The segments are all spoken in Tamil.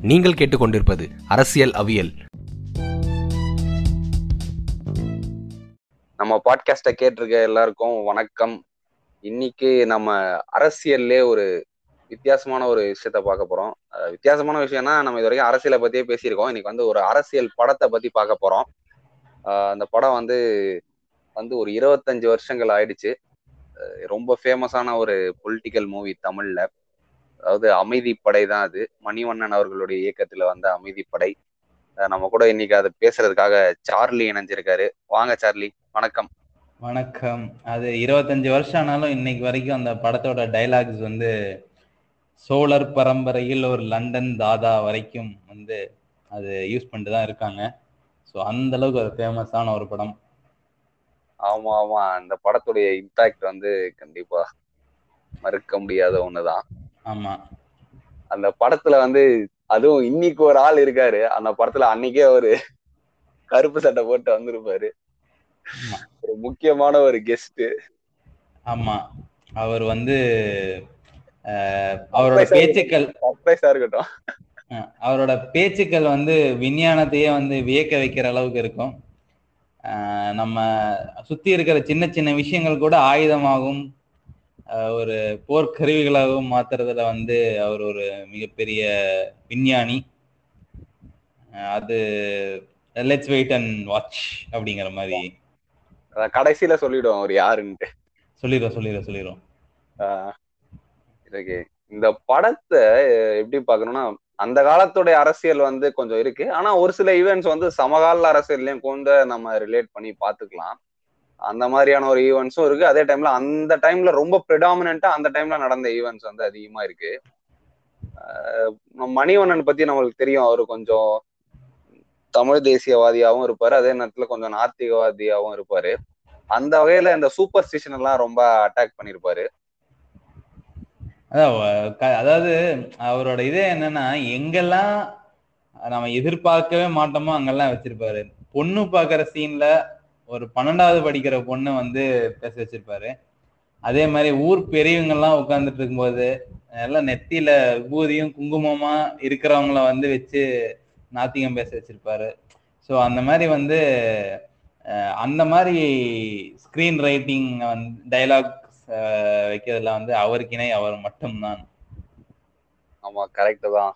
நீங்கள் கேட்டுக்கொண்டிருப்பது அரசியல் அவியல். நம்ம பாட்காஸ்ட கேட்டிருக்க எல்லாருக்கும் வணக்கம். இன்னைக்கு நம்ம அரசியல்லே ஒரு வித்தியாசமான ஒரு விஷயத்த பார்க்க போறோம். வித்தியாசமான விஷயம்னா நம்ம இது வரைக்கும் அரசியலை பத்தியே பேசியிருக்கோம். இன்னைக்கு வந்து ஒரு அரசியல் படத்தை பத்தி பார்க்க போறோம். அந்த படம் வந்து வந்து ஒரு இருபத்தஞ்சு வருஷங்கள் ஆயிடுச்சு. ரொம்ப ஃபேமஸான ஒரு பொலிட்டிக்கல் மூவி தமிழ்ல. அதாவது அமைதிப்படை தான் அது. மணிவண்ணன் அவர்களுடைய இயக்கத்துல வந்த அமைதிப்படை நம்ம கூட இன்னைக்கு அதை பேசுறதுக்காக சார்லி இணைஞ்சிருக்காரு. வாங்க சார்லி வணக்கம். வணக்கம். அது இருபத்தஞ்சு வருஷம் ஆனாலும் இன்னைக்கு வரைக்கும் அந்த படத்தோட டைலாக்ஸ் வந்து சோழர் பரம்பரையில் ஒரு லண்டன் தாதா வரைக்கும் வந்து அது யூஸ் பண்ணிட்டு தான் இருக்காங்க. ஸோ அந்த அளவுக்கு அது ஃபேமஸான ஒரு படம். ஆமா ஆமா. அந்த படத்துடைய இம்பாக்ட் வந்து கண்டிப்பா மறுக்க முடியாத ஒண்ணுதான். ஆமா. அந்த படத்துல வந்து அதுவும் இன்னைக்கு ஒரு ஆள் இருக்காரு. அந்த படத்துல அன்னைக்கே ஒரு கருப்பு சட்டை போட்டு வந்திருப்பாரு. ஒரு முக்கியமான ஒரு கெஸ்ட் ஆமா. அவர் வந்து அவரோட பேச்சுக்கள் சர்ப்ரைஸா இருக்கட்டும். அவரோட பேச்சுக்கள் வந்து விஞ்ஞானத்தையே வந்து வியக்க வைக்கிற அளவுக்கு இருக்கும். நம்ம சுத்தி இருக்கிற சின்ன சின்ன விஷயங்கள் கூட ஆயுதமாகவும் அஹ், ஒரு போர்க்கருவிகளாகவும் மாத்துறதுல வந்து அவர் ஒரு மிகப்பெரிய விஞ்ஞானி. அது லெட்ஸ் வெயிட் அண்ட் வாட்ச் அப்படிங்கிற மாதிரி. கடைசியில சொல்லிடுவோம் அவர் யாருன்ட்டு. சொல்லிடுறோம் சொல்லிடுறோம் ஆஹ் இதுக்கு இந்த படத்தை எப்படி பார்க்கணும்னா அந்த காலத்துடைய அரசியல் வந்து கொஞ்சம் இருக்கு. ஆனா ஒரு சில ஈவெண்ட்ஸ் வந்து சமகால அரசியல்லையும் கொஞ்சம் நம்ம ரிலேட் பண்ணி பார்த்துக்கலாம். அந்த மாதிரியான ஒரு ஈவெண்ட்ஸும் இருக்கு. அதே டைம்ல அந்த டைம்ல ரொம்ப ப்ரிடாமினா அந்த டைம்ல நடந்த ஈவெண்ட்ஸ் வந்து அதிகமா இருக்கு. ஆஹ் மணிவண்ணன் பத்தி நம்மளுக்கு தெரியும். அவரு கொஞ்சம் தமிழ் தேசியவாதியாவும் இருப்பாரு. அதே நேரத்துல கொஞ்சம் நாத்திகவாதியாவும் இருப்பாரு. அந்த வகையில இந்த சூப்பர் ஸ்டிஷன் எல்லாம் ரொம்ப அட்டாக் பண்ணிருப்பாரு. அதான் அதாவது அவரோட இதே என்னன்னா எங்கெல்லாம் நம்ம எதிர்பார்க்கவே மாட்டோமோ அங்கெல்லாம் வச்சிருப்பாரு. பொண்ணு பாக்குற சீன்ல ஒரு பன்னெண்டாவது படிக்கிற பொண்ணு வந்து பேச வச்சிருப்பாரு. அதே மாதிரி ஊர் பெரியவங்கெல்லாம் உட்கார்ந்துட்டு இருக்கும்போது எல்லாம் நெத்தியில விபூதியும் குங்குமமா இருக்கிறவங்கள வந்து வச்சு நாத்திகம் பேச வச்சிருப்பாரு. ஸோ அந்த மாதிரி வந்து அந்த மாதிரி ஸ்க்ரீன் ரைட்டிங் வந்து டைலாக் வைக்கிறதுல வந்து அவருக்கினை அவர் மட்டும்தான். ஆமா கரெக்ட் தான்.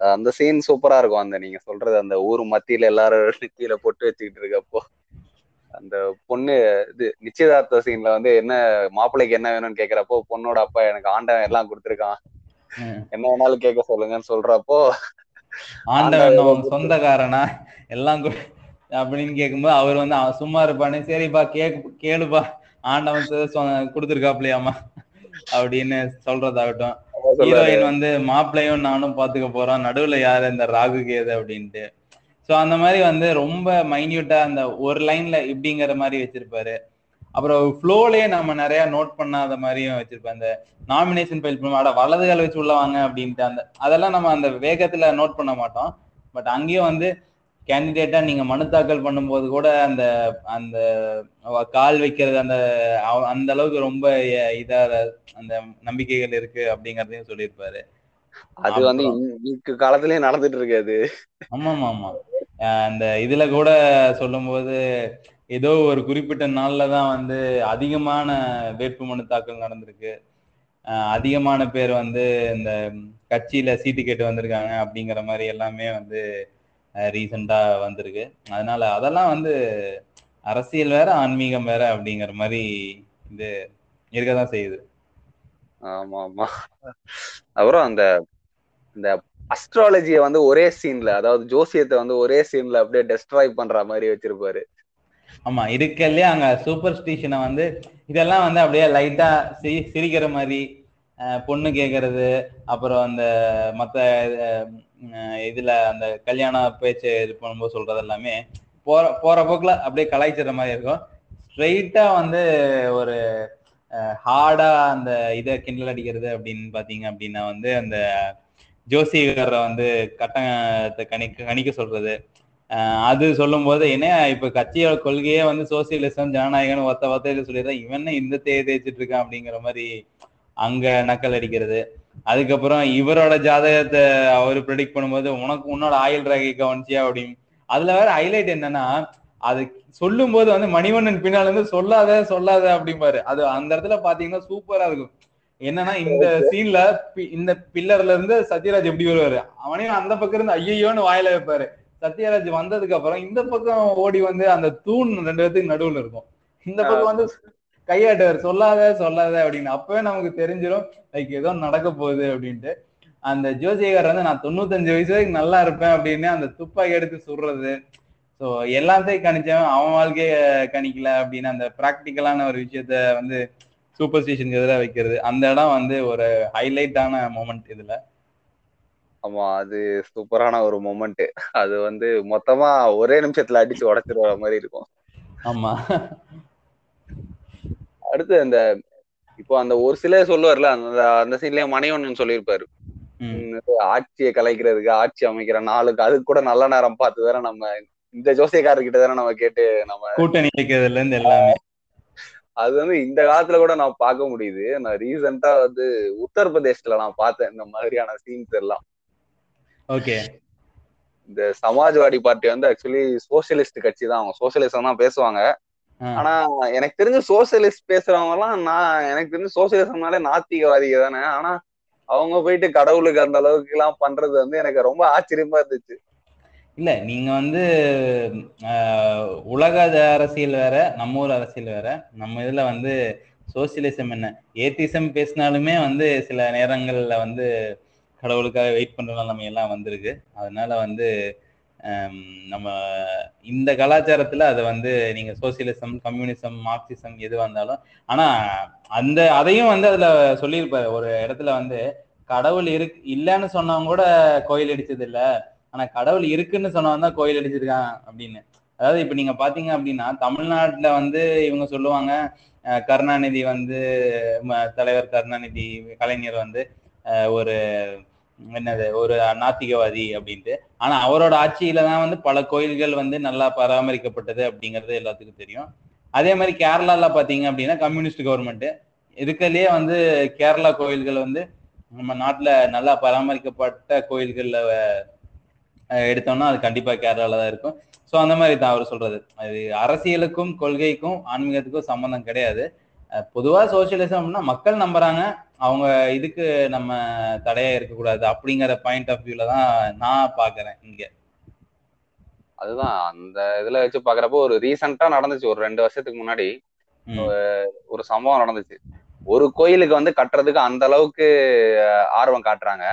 அந்த சீன் சூப்பரா இருக்கும். அந்த நீங்க சொல்றது அந்த ஊர் மத்தியில எல்லாரும் நெத்தியில போட்டு வச்சுக்கிட்டு இருக்கப்போ. அந்த பொண்ணு இது நிச்சயதார்த்த சீன்ல வந்து என்ன மாப்பிள்ளைக்கு என்ன வேணும்னு கேக்குறப்போ பொண்ணோட அப்பா எனக்கு ஆண்டவன் எல்லாம் கொடுத்துருக்கான். என்ன வேணாலும் கேட்க சொல்லுங்கன்னு சொல்றப்போ ஆண்டவன் சொந்தக்காரனா? எல்லாம் அப்படின்னு கேட்கும்போது அவர் வந்து அவன் சும்மா இருப்பானே சரிப்பா கேக்கு கேளுப்பா ஆண்டவன் கொடுத்திருக்காப்லையாமா அப்படின்னு சொல்றதாகட்டும். ஹீரோயின் வந்து மாப்பிள்ளையும் நானும் பாத்துக்க போறோம் நடுவுல யாரு? இந்த ராகு கேது அப்படின்ட்டு. சோ அந்த மாதிரி வந்து ரொம்ப மைன்யூட்டா அந்த ஒரு லைன்ல இப்படிங்கிற மாதிரி வச்சிருப்பாரு. அப்புறம் ஃப்ளோலயே நம்ம நிறைய நோட் பண்ணாத மாதிரியும் வச்சிருப்பேன் அந்த நாமினேஷன் ஃபைல் பண்ணுவாட வலது கால வச்சு உள்ள வாங்க அப்படின்ட்டு அந்த அதெல்லாம் நம்ம அந்த வேகத்துல நோட் பண்ண மாட்டோம். பட் அங்கேயும் வந்து கேண்டிடேட்டா நீங்க மனு தாக்கல் பண்ணும்போது கூட அந்த அந்த கால் வைக்கிறது அந்த அந்த அளவுக்கு ரொம்ப இதா அந்த நம்பிக்கைகள் இருக்கு அப்படிங்கறதையும் சொல்லியிருப்பாரு. அது வந்து இன்னைக்கு காலத்திலயும் நடந்துட்டு இருக்கு அது. ஆமா ஆமா ஆமா அந்த இதுல கூட சொல்லும்போது ஏதோ ஒரு குறிப்பிட்ட நாள்ல தான் வந்து அதிகமான வேட்புமனு தாக்கல் நடந்திருக்கு. அதிகமான பேர் வந்து இந்த கட்சியில சீட்டு கேட்டு வந்திருக்காங்க அப்படிங்கிற மாதிரி எல்லாமே வந்து ரீசெண்டா வந்திருக்கு. அதனால அதெல்லாம் வந்து அரசியல் வேற ஆன்மீகம் வேற அப்படிங்கிற மாதிரி இது இருக்கதான் செய்யுது. ஆமா ஆமா. அப்புறம் அந்த இந்த அஸ்ட்ராலஜியை வந்து ஒரே சீன்ல அதாவது ஜோசியத்தை வந்து ஒரே சீன்ல அப்படியே டெஸ்ட்ராய் பண்ற மாதிரி வச்சிருப்பாரு. ஆமா இருக்கறதுலயே அங்க சூப்பர் ஸ்டிஷனை வந்து இதெல்லாம் வந்து அப்படியே லைட்டா சிரிக்கிற மாதிரி பொண்ணு கேக்குறது அப்புறம் அந்த மத்த இதுல அந்த கல்யாண பேச்சு இது பண்ணும்போது சொல்றது எல்லாமே போற போற போக்குல அப்படியே கலாய்ச்சிற மாதிரி இருக்கும். ஸ்ட்ரெயிட்டா வந்து ஒரு ஹார்டா அந்த இதை கிண்டல் அடிக்கிறது அப்படின்னு பாத்தீங்க அப்படின்னா வந்து அந்த ஜோசியக்காரரை வந்து கட்டத்தை கணிக்க கணிக்க சொல்றது. அது சொல்லும் போது என்ன இப்ப கட்சியோட கொள்கையே வந்து சோசியலிசம் ஜனநாயகம்னு ஒத்த ஒத்தையில சொல்லிடுறேன். இவன் என்ன இந்த தேய் தேய்ச்சிட்டு இருக்கான் அப்படிங்கிற மாதிரி அங்க நக்கல் அடிக்கிறது. அதுக்கப்புறம் இவரோட ஜாதகத்தை அவர் ப்ரெடிக்ட் பண்ணும்போது உனக்கு உன்னோட ஆயுள் ரேகை கவனிச்சியா? அப்படின்னு அதுல வேற ஹைலைட் என்னன்னா அது சொல்லும் போது வந்து மணிவண்ணன் பின்னால இருந்து சொல்லாத சொல்லாத அப்படிம்பாரு. அது அந்த இடத்துல பாத்தீங்கன்னா சூப்பரா இருக்கும். என்னன்னா இந்த சீன்ல இந்த பில்லர்ல இருந்து சத்யராஜ் எப்படி வருவாரு? அவனையும் அந்த பக்கம் இருந்து ஐயோன்னு வாயில வைப்பாரு. சத்யராஜ் வந்ததுக்கு அப்புறம் இந்த பக்கம் ஓடி வந்து அந்த தூண் ரெண்டு பேத்துக்கு நடுவுல இருக்கும். இந்த பக்கம் வந்து கையாட்டுவார். சொல்லாத சொல்லாத அப்படின்னு. அப்பவே நமக்கு தெரிஞ்சிடும் லைக் ஏதோ நடக்க போகுது அப்படின்ட்டு. அந்த ஜோசியகார் வந்து நான் தொண்ணூத்தஞ்சு வயசு வரைக்கும் நல்லா இருப்பேன் அப்படின்னு அந்த துப்பாக்கி எடுத்து சுடுறது. ஸோ எல்லாத்தையும் கணிச்சவன் அவன் வாழ்க்கைய கணிக்கல அப்படின்னு அந்த ப்ராக்டிக்கலான ஒரு விஷயத்த வந்து சூப்பர் ஸ்டேஷனுக்கு எதிராக வைக்கிறது. அந்த இடம் வந்து ஒரு ஹைலைட்டான மூமெண்ட் இதுல. ஆமா அது சூப்பரான ஒரு மொமெண்ட் அது வந்து மொத்தமா ஒரே நிமிஷத்துல அடிச்சு உடைச்சிருவ மாதிரி இருக்கும். ஆமா. அடுத்து அந்த இப்போ அந்த ஒரு சிலர் சொல்லுவார்ல அந்த அந்த சீன்லயே மணிவண்ணன் சொல்லியிருப்பாரு. ஆட்சியை கலைக்கிறதுக்கு ஆட்சி அமைக்கிற நாளுக்கு அதுக்கு கூட நல்ல நேரம் பார்த்து வேற நம்ம இந்த ஜோசியக்காரர்கிட்ட தானே நம்ம கேட்டு நம்ம கூட்டணி வைக்கிறதுல இருந்து எல்லாமே. அது வந்து இந்த காலத்துல கூட நான் பார்க்க முடியுது. நான் ரீசெண்டா வந்து உத்தரப்பிரதேஷ்ல நான் பார்த்தேன் இந்த மாதிரியான சீன்ஸ் எல்லாம். ஓகே. இந்த சமாஜ்வாடி பார்ட்டி வந்து ஆக்சுவலி சோசியலிஸ்ட் கட்சி தான். அவங்க சோசியலிசம் தான் பேசுவாங்க. ஆனா எனக்கு தெரிஞ்ச சோசியலிஸ்ட் பேசுறவங்க எல்லாம் நான் எனக்கு தெரிஞ்ச சோசியலிசம்னாலே நாத்திகவாதிக தானே. ஆனா அவங்க போயிட்டு கடவுளுக்கு அந்த அளவுக்கு எல்லாம் பண்றது வந்து எனக்கு ரொம்ப ஆச்சரியமா இருந்துச்சு. இல்ல நீங்க வந்து உலக அரசியல் வேற நம்ம ஊர் அரசியல் வேற. நம்ம இதுல வந்து சோசியலிசம் என்ன? ஏத்திசம் பேசினாலுமே வந்து சில நேரங்கள்ல வந்து கடவுளுக்காக வெயிட் பண்ற நிலைமை எல்லாம் வந்திருக்கு. அதனால வந்து நம்ம இந்த கலாச்சாரத்துல அதை வந்து நீங்க சோசியலிசம் கம்யூனிசம் மார்க்சிசம் எது வந்தாலும் ஆனா அந்த அதையும் வந்து அதுல சொல்லியிருப்பாரு. ஒரு இடத்துல வந்து கடவுள் இரு இல்லைன்னு சொன்னவங்க கூட கோயில் அடிச்சது இல்லை. ஆனா கடவுள் இருக்குன்னு சொன்னவன் தான் கோயில் அடிச்சிருக்கான் அப்படின்னு. அதாவது இப்ப நீங்க பாத்தீங்க அப்படின்னா தமிழ்நாட்டுல வந்து இவங்க சொல்லுவாங்க கருணாநிதி வந்து தலைவர் கருணாநிதி கலைஞர் வந்து ஒரு என்னது ஒரு நாத்திகவாதி அப்படின்ட்டு. ஆனா அவரோட ஆட்சியில தான் வந்து பல கோயில்கள் வந்து நல்லா பராமரிக்கப்பட்டது அப்படிங்கிறது எல்லாத்துக்கும் தெரியும். அதே மாதிரி கேரளால பாத்தீங்க அப்படின்னா கம்யூனிஸ்ட் கவர்மெண்ட். இருக்கிறதுலே வந்து கேரளா கோயில்கள் வந்து நம்ம நாட்டுல நல்லா பராமரிக்கப்பட்ட கோயில்கள்ல எடுத்தோம்னா அது கண்டிப்பா கேரளால தான் இருக்கும். ஸோ அந்த மாதிரி தான் அவர் சொல்றது. அது அரசியலுக்கும் கொள்கைக்கும் ஆன்மீகத்துக்கும் சம்மந்தம் கிடையாது. பொதுவா சோசியலிசம் அப்படின்னா மக்கள் நம்புறாங்க. அவங்க இதுக்கு நம்ம தடையா இருக்கக்கூடாது அப்படிங்கிற பாயிண்ட் ஆஃப் வியூல தான் நான் பாக்குறேன் இங்க. அதுதான். அந்த இதுல வச்சு பாக்குறப்போ ஒரு ரீசெண்டா நடந்துச்சு. ஒரு ரெண்டு வருஷத்துக்கு முன்னாடி ஒரு சம்பவம் நடந்துச்சு. ஒரு கோயிலுக்கு வந்து கட்டுறதுக்கு அந்த அளவுக்கு ஆர்வம் காட்டுறாங்க.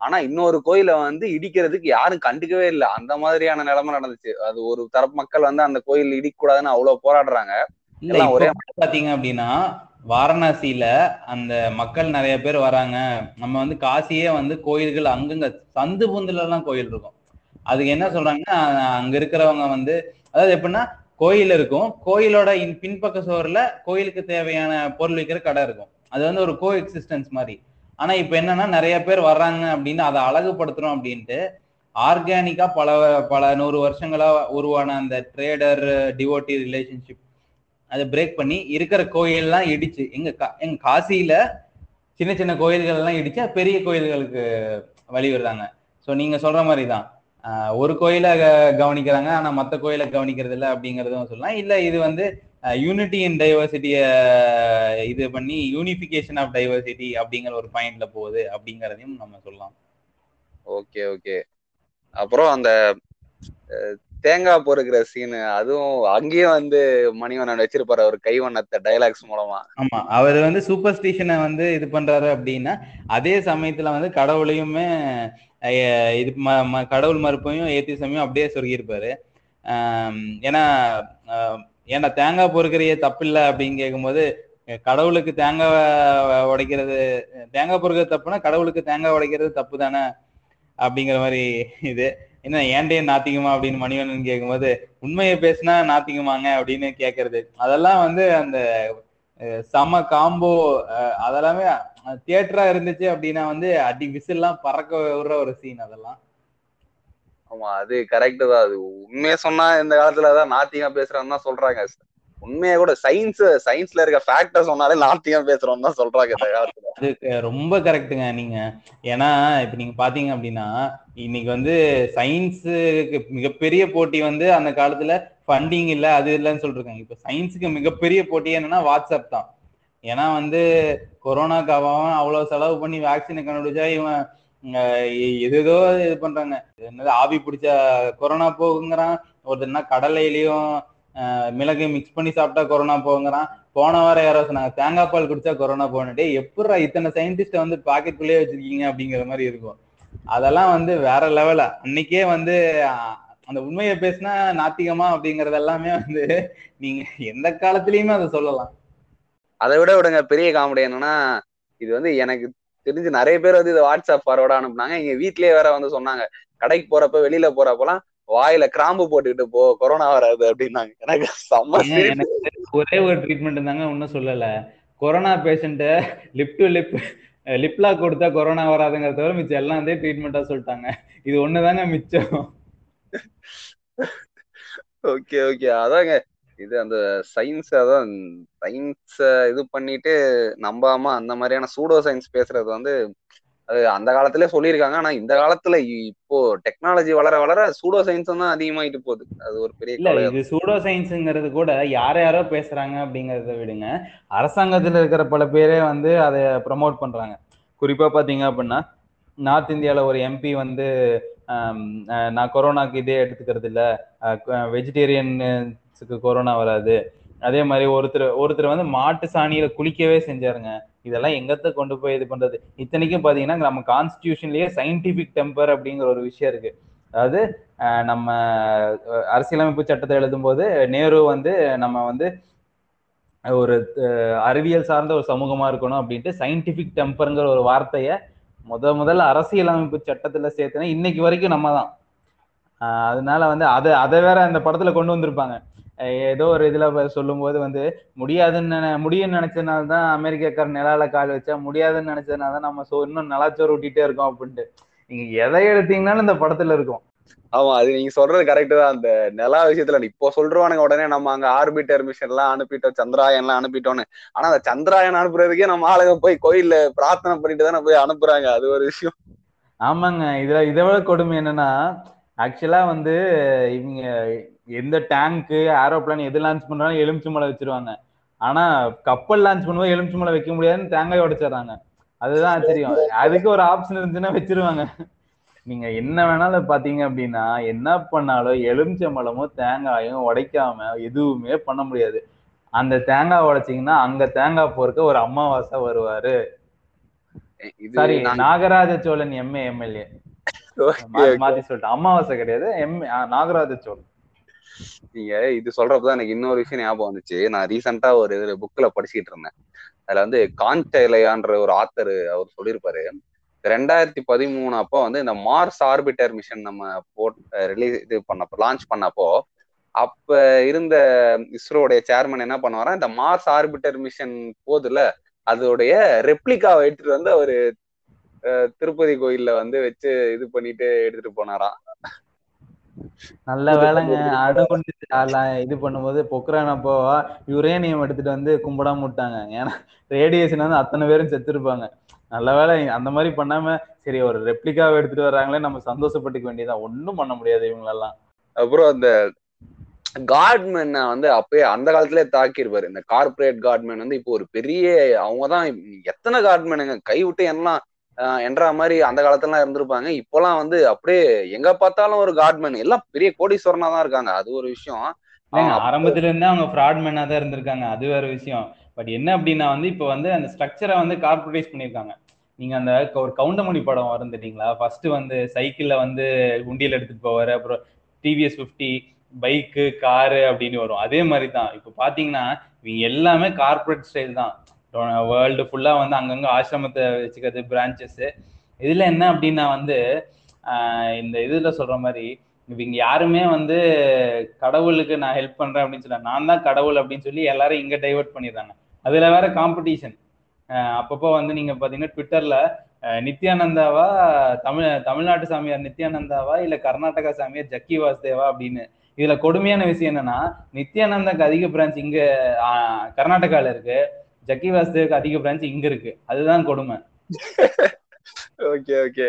ஆனா இன்னொரு கோயில வந்து இடிக்கிறதுக்கு யாரும் கண்டுக்கவே இல்லை. அந்த மாதிரியான நிலைமை நடந்துச்சு. அது ஒரு தரப்பு மக்கள் வந்து அந்த கோயில் இடிக்க கூடாதுன்னு அவ்வளவு போராடுறாங்க ஒரே பாத்தீங்க அப்படின்னா வாரணாசியில அந்த மக்கள் நிறைய பேர் வராங்க. நம்ம வந்து காசியே வந்து கோயில்கள் அங்கங்க சந்து புந்துல எல்லாம் கோயில் இருக்கும். அதுக்கு என்ன சொல்றாங்கன்னா அங்க இருக்கிறவங்க வந்து அதாவது எப்படின்னா கோயில் இருக்கும். கோயிலோட பின்பக்க சோறுல கோயிலுக்கு தேவையான பொருள் விற்கிற கடை இருக்கும். அது வந்து ஒரு கோ எக்ஸிஸ்டன்ஸ் மாதிரி. ஆனா இப்ப என்னன்னா நிறைய பேர் வர்றாங்க அப்படின்னு அதை அழகுபடுத்துறோம் அப்படின்ட்டு ஆர்கானிக்கா பல பல நூறு வருஷங்களா உருவான அந்த ட்ரேடர் டிவோட்டி ரிலேஷன்ஷிப் அதை பிரேக் பண்ணி இருக்கிற கோயிலெல்லாம் இடிச்சு எங்க எங்க காசியில சின்ன சின்ன கோயில்கள் எல்லாம் இடிச்சு பெரிய கோயில்களுக்கு வழி விடுறாங்க. ஸோ நீங்க சொல்ற மாதிரி தான் ஒரு கோயிலை கவனிக்கிறாங்க ஆனா மற்ற கோயிலை கவனிக்கிறது இல்லை அப்படிங்கறதும் சொல்லலாம். இல்ல இது வந்து யூனிட்டி இன் டைவர்சிட்டிய இது பண்ணி யூனிஃபிகேஷன் ஆஃப் டைவர்சிட்டி அப்படிங்கிற ஒரு பாயிண்ட்ல போகுது அப்படிங்கறதையும் நம்ம சொல்லலாம். ஓகே ஓகே அப்புறம் அந்த தேங்காய் பொறுக்கிற சீனு அதுவும் அங்கேயும் வந்து மணிவண்ணன் வச்சிருப்பாரு அவர் கைவண்ணத்தை டைலாக்ஸ் மூலமா. ஆமா அவர் வந்து சூப்பர் ஸ்டேஷனை வந்து இது பண்றாரு அப்படின்னா அதே சமயத்துல வந்து கடவுளையுமே இது கடவுள் மறுப்பையும் ஏத்திசமையும் அப்படியே சொருகியிருப்பாரு. ஏன்னா ஏன்னா தேங்காய் பொறுக்கிறையே? தப்பில்லை அப்படின்னு கேட்கும்போது கடவுளுக்கு தேங்காய் உடைக்கிறது தேங்காய் பொறுக்கிறது தப்புனா கடவுளுக்கு தேங்காய் உடைக்கிறது தப்பு தானே அப்படிங்கிற மாதிரி இது. என்ன ஏன்டே நாத்திகமா அப்படின்னு மணிவண்ணன் கேட்கும்போது உண்மையை பேசினா நாத்திகமாங்க அப்படின்னு கேட்கறது அதெல்லாம் வந்து அந்த சம காம்போ அதெல்லாமே தியேட்டரா இருந்துச்சு அப்படின்னா வந்து அடி விசில்லாம் பறக்க விடுற ஒரு சீன் அதெல்லாம். ஆமா அது கரெக்ட் தான். அது உண்மையை சொன்னா இந்த காலத்துல தான் நாத்தியமா பேசுறான்னு தான் சொல்றாங்க. உண்மையா கூட சயின்ஸ் சயின்ஸ்ல இருக்க ஃபேக்டர் சொன்னாலே நாத்தியம் பேசுறோம் தான் சொல்றாங்க இந்த காலத்துல. அது ரொம்ப கரெக்டுங்க நீங்க. ஏன்னா இப்ப நீங்க பாத்தீங்க அப்படின்னா இன்னைக்கு வந்து சயின்ஸுக்கு மிகப்பெரிய போட்டி வந்து அந்த காலத்துல ஃபண்டிங் இல்ல அது இல்லைன்னு சொல்றாங்க இப்ப சயின்ஸுக்கு மிகப்பெரிய போட்டி என்னன்னா வாட்ஸ்அப் தான். ஏன்னா வந்து கொரோனாக்கு அவன் அவ்வளவு செலவு பண்ணி வேக்சினை கண்டுபிடிச்சா இவன் எதோ இது பண்றாங்க. என்னது ஆவி பிடிச்சா கொரோனா போகுங்கிறான். ஒருத்தர்னா கடலையிலயும் அஹ், மிளகு மிக்ஸ் பண்ணி சாப்பிட்டா கொரோனா போகுங்கிறான். போன வாரம் யாரோ சொன்னாங்க தேங்காய் பால் குடிச்சா கொரோனா போகணுட்டே டேய் இத்தனை சயின்டிஸ்ட வந்து பாக்கெட்டுக்குள்ளேயே வச்சிருக்கீங்க அப்படிங்கிற மாதிரி இருக்கும். அதெல்லாம் வந்து வேற லெவல அன்னைக்கே வந்து அந்த உண்மையை பேசினா நாத்திகமா அப்படிங்கறது எல்லாமே வந்து நீங்க எந்த காலத்திலயுமே அதை சொல்லலாம். அதை விட விடுங்க பெரிய காமெடி என்னன்னா இது வந்து எனக்கு தெரிஞ்சு நிறைய பேர் வந்து இதை வாட்ஸ்அப் ஃபார்வர்டா அனுப்புனாங்க. இங்க வீட்லயே வேற வந்து சொன்னாங்க. கடைக்கு போறப்ப வெளியில போறப்பலாம் வாயில கிராம்பு போட்டுக்கிட்டு போ கொரோனா வராது அப்படின்னாங்க. எனக்கு செம்ம ஒரே ஒரு ட்ரீட்மெண்ட் தாங்க ஒன்றும் சொல்லல. கொரோனா பேஷண்ட்டை lip to lip lip lock கொடுத்தா கொரோனா வராதுங்கிறத தவிர மிச்சம் எல்லாம் வந்து ட்ரீட்மெண்ட்டா சொல்லிட்டாங்க. இது ஒண்ணுதாங்க மிச்சம். ஓகே ஓகே அதாங்க இது அந்த சயின்ஸ் அதான் சயின்ஸ இது பண்ணிட்டு நம்பாம அந்த மாதிரியான சூடோ சயின்ஸ் பேசுறது வந்து அது அந்த காலத்திலே சொல்லியிருக்காங்க. ஆனா இந்த காலத்துல இப்போ டெக்னாலஜி வளர வளர சூடோ சயின்ஸ் தான் அதிகமாயிட்டு போகுது. அது ஒரு பெரிய இது சூடோ சயின்ஸுங்கிறது கூட யார யாரோ பேசுறாங்க அப்படிங்கறத விடுங்க. அரசாங்கத்துல இருக்கிற பல பேரே வந்து அதை ப்ரமோட் பண்றாங்க. குறிப்பா பாத்தீங்க அப்படின்னா நார்த் இந்தியால ஒரு எம்பி வந்து நான் கொரோனாக்கு இதே எடுத்துக்கிறது இல்ல. வெஜிடேரியன்ஸுக்கு கொரோனா வராது. அதே மாதிரி ஒருத்தர் ஒருத்தர் வந்து மாட்டு சாணியில குளிக்கவே செஞ்சாருங்க. இதெல்லாம் எங்கத்த கொண்டு போய் இது பண்றது? இத்தனைக்கும் பாத்தீங்கன்னா நம்ம கான்ஸ்டியூஷன்லயே சயின்டிபிக் டெம்பர் அப்படிங்கிற ஒரு விஷயம் இருக்கு. அதாவது நம்ம அரசியலமைப்பு சட்டத்தை எழுதும்போது நேரு வந்து நம்ம வந்து ஒரு அறிவியல் சார்ந்த ஒரு சமூகமா இருக்கணும் அப்படின்ட்டு சயின்டிபிக் டெம்பருங்கிற ஒரு வார்த்தையை முத முதல்ல அரசியலமைப்பு சட்டத்துல சேர்த்துனா இன்னைக்கு வரைக்கும் நம்ம தான். அதனால வந்து அதை அதை வேற அந்த படத்துல கொண்டு வந்திருப்பாங்க. ஏதோ ஒரு இதுல சொல்லும்போது வந்து முடியாதுன்னு முடியும்னு நினைச்சதுனால தான் அமெரிக்காக்கார நிலால கால் வச்சா முடியாதுன்னு நினைச்சதுனால தான் நம்ம சோ இன்னும் நலாச்சோறு ஊட்டிட்டே இருக்கோம் அப்படின்ட்டு. நீங்க எதை எடுத்தீங்கன்னாலும் இந்த படத்துல இருக்கும். ஆமா அது நீங்க சொல்றது கரெக்ட் தான். அந்த நிலா விஷயத்துல இப்போ சொல்றானுங்க உடனே நம்ம அங்க ஆர்பிட்டர் மிஷன் எல்லாம் அனுப்பிட்டோம் சந்திராயன் எல்லாம் அனுப்பிட்டோம்னு. ஆனா அந்த சந்திராயன் அனுப்புறதுக்கே நம்ம ஆளுங்க போய் கோயில்ல பிரார்த்தனை பண்ணிட்டு தானே போய் அனுப்புறாங்க. அது ஒரு விஷயம். ஆமாங்க. இதுல இதை விட கொடுமை என்னன்னா ஆக்சுவலா வந்து இவங்க எந்த டேங்க்கு ஏரோப்ளேன் எது லான்ச் பண்றாலும் எலுமிச்சை மலை வச்சிருவாங்க. ஆனா கப்பல் லான்ச் பண்ணும்போது எலுமிச்சை மலை வைக்க முடியாதுன்னு தேங்காய் உடைச்சிடுறாங்க. அதுதான் ஆச்சரியம். அதுக்கு ஒரு ஆப்ஷன் இருந்துச்சுன்னா வச்சிருவாங்க. நீங்க என்ன வேணாலும் பாத்தீங்க அப்படின்னா என்ன பண்ணாலும் எலுமிச்சை மலமும் தேங்காயும் உடைக்காம எதுவுமே பண்ண முடியாது. அந்த தேங்காய் உடைச்சீங்கன்னா அங்க தேங்காய் போறதுக்கு ஒரு அமாவாசை வருவாரு. Sorry Nagaraja Cholan MA MLA மாத்தி சொல்லிட்டேன். அமாவாசை கிடையாது. எம் நாகராஜ சோழன். நீங்க இது சொல்றப்பதான் எனக்கு இன்னொரு விஷயம் ஞாபகம் வந்துச்சு. நான் ரீசெண்டா ஒரு புக்ல படிச்சுட்டு இருந்தேன். அதுல வந்து கான்டேலையான்ற ஒரு ஆத்தர் அவர் சொல்லியிருப்பாரு. ரெண்டாயிரத்தி பதிமூணு அப்போ வந்து இந்த மார்ஸ் ஆர்பிட்டர் மிஷன் நம்ம போட் ரிலீஸ் இது பண்ணப்போ லான்ச் பண்ணப்போ அப்ப இருந்த இஸ்ரோடைய சேர்மன் என்ன பண்ணுவாரா இந்த மார்ஸ் ஆர்பிட்டர் மிஷன் போதுல அதோடைய ரெப்ளிகாவை எடுத்துட்டு வந்து அவரு திருப்பதி கோயில்ல வந்து வச்சு இது பண்ணிட்டு எடுத்துட்டு போனாராம். நல்ல வேலைங்க. அதெல்லாம் இது பண்ணும்போது பொக்ரான் அப்போ யுரேனியம் எடுத்துட்டு வந்து கும்பிடாம விட்டாங்க ஏன்னா ரேடியேஷன் வந்து அத்தனை பேரும் செத்துருப்பாங்க. நல்ல வேலை. அந்த மாதிரி பண்ணாம சரி ஒரு ரெப்ளிகாவை எடுத்துட்டு வர்றாங்களே நம்ம சந்தோஷப்பட்டுக்க வேண்டியதான் ஒண்ணும் பண்ண முடியாது இவங்களெல்லாம். அப்புறம் அந்த காட்மேனை வந்து அப்பயே அந்த காலத்திலே தாக்கியிருப்பாரு இந்த கார்ப்பரேட் காட்மேன் வந்து இப்போ ஒரு பெரிய அவங்கதான் எத்தனை காட்மேனுங்க கை விட்டு எல்லாம் என்றா மாதிரி அந்த காலத்துலலாம் இருந்திருப்பாங்க. இப்போலாம் வந்து அப்படியே எங்க பார்த்தாலும் ஒரு காட்மேன் எல்லாம் பெரிய கோடீஸ்வரனா தான் இருக்காங்க. அது ஒரு விஷயம். ஆரம்பத்துல இருந்தே அவங்க ஃப்ராட் மேனா தான் இருந்திருக்காங்க. அது வேற விஷயம். பட் என்ன அப்படின்னா வந்து இப்போ வந்து அந்த ஸ்ட்ரக்சரை வந்து கார்பரேட்டைஸ் பண்ணியிருக்காங்க. நீங்க அந்த ஒரு கவுண்டமணி படம் வந்துட்டீங்களா ஃபர்ஸ்ட் வந்து சைக்கிள்ல வந்து உண்டியல் எடுத்துட்டு போவாரு. அப்புறம் டிவிஎஸ் ஃபிஃப்டி பைக்கு காரு அப்படின்னு வரும். அதே மாதிரி தான். இப்போ பாத்தீங்கன்னா இவங்க எல்லாமே கார்பரேட் ஸ்டைல் தான். வேர்ல்டு ஃபுல்லாக வந்து அங்கங்கே ஆசிரமத்தை வச்சுக்கிறது பிரான்ச்சஸ்ஸு இதில் என்ன அப்படின்னா வந்து இந்த இதுல சொல்ற மாதிரி இவங்க யாருமே வந்து கடவுளுக்கு நான் ஹெல்ப் பண்றேன் அப்படின்னு சொல்ல நான் தான் கடவுள் அப்படின்னு சொல்லி எல்லாரும் இங்க டைவர்ட் பண்ணிடுறாங்க. அதுல வேற காம்படிஷன் அப்பப்போ வந்து நீங்க பாத்தீங்கன்னா ட்விட்டர்ல நித்யானந்தாவா தமிழ் தமிழ்நாட்டு சாமியார் நித்யானந்தாவா இல்ல கர்நாடகா சாமியார் ஜக்கி வாசுதேவா அப்படின்னு. இதுல கொடுமையான விஷயம் என்னன்னா நித்யானந்தாக்கு அதிக பிரான்ச் இங்க ஆஹ், கர்நாடகால இருக்கு. ஜக்கி வாசுதேவுக்கு அதிக பிரான்ச் இங்க இருக்கு. அதுதான் கொடுமை. Okay okay.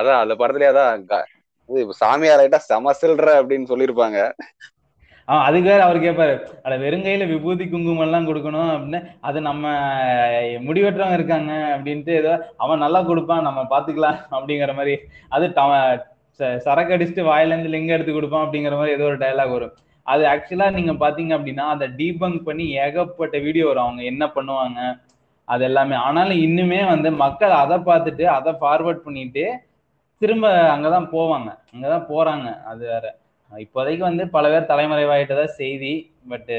அதான் அந்த படத்துலயே அதான் சாமியார் ஆயிட்டா செம சில்ற அப்படின்னு சொல்லியிருப்பாங்க. ஆஹ் அதுக்கு வேற அவர் கேட்பாரு அட வெறுங்கையில விபூதி குங்குமம் எல்லாம் கொடுக்கணும் அப்படின்னு அது நம்ம முடிவெற்றவங்க இருக்காங்க அப்படின்ட்டு ஏதோ அவன் நல்லா கொடுப்பான் நம்ம பாத்துக்கலாம் அப்படிங்கிற மாதிரி. அது சரக்கு அடிச்சுட்டு வாயில இருந்து லிங்க எடுத்து கொடுப்பான் அப்படிங்கிற மாதிரி ஏதோ ஒரு டயலாக் வரும். அது ஆக்சுவலா நீங்க பாத்தீங்க அப்படின்னா அதை டீபங்க் பண்ணி ஏகப்பட்ட வீடியோ வரும். அவங்க என்ன பண்ணுவாங்க? அது எல்லாமே ஆனாலும் இன்னுமே வந்து மக்கள் அதை பார்த்துட்டு அதை ஃபார்வர்ட் பண்ணிட்டு திரும்ப அங்கதான் போவாங்க. அங்கதான் போறாங்க. அது வேற. இப்போதைக்கு வந்து பல பேர் தலைமறைவாயிட்டதா செய்தி. பட்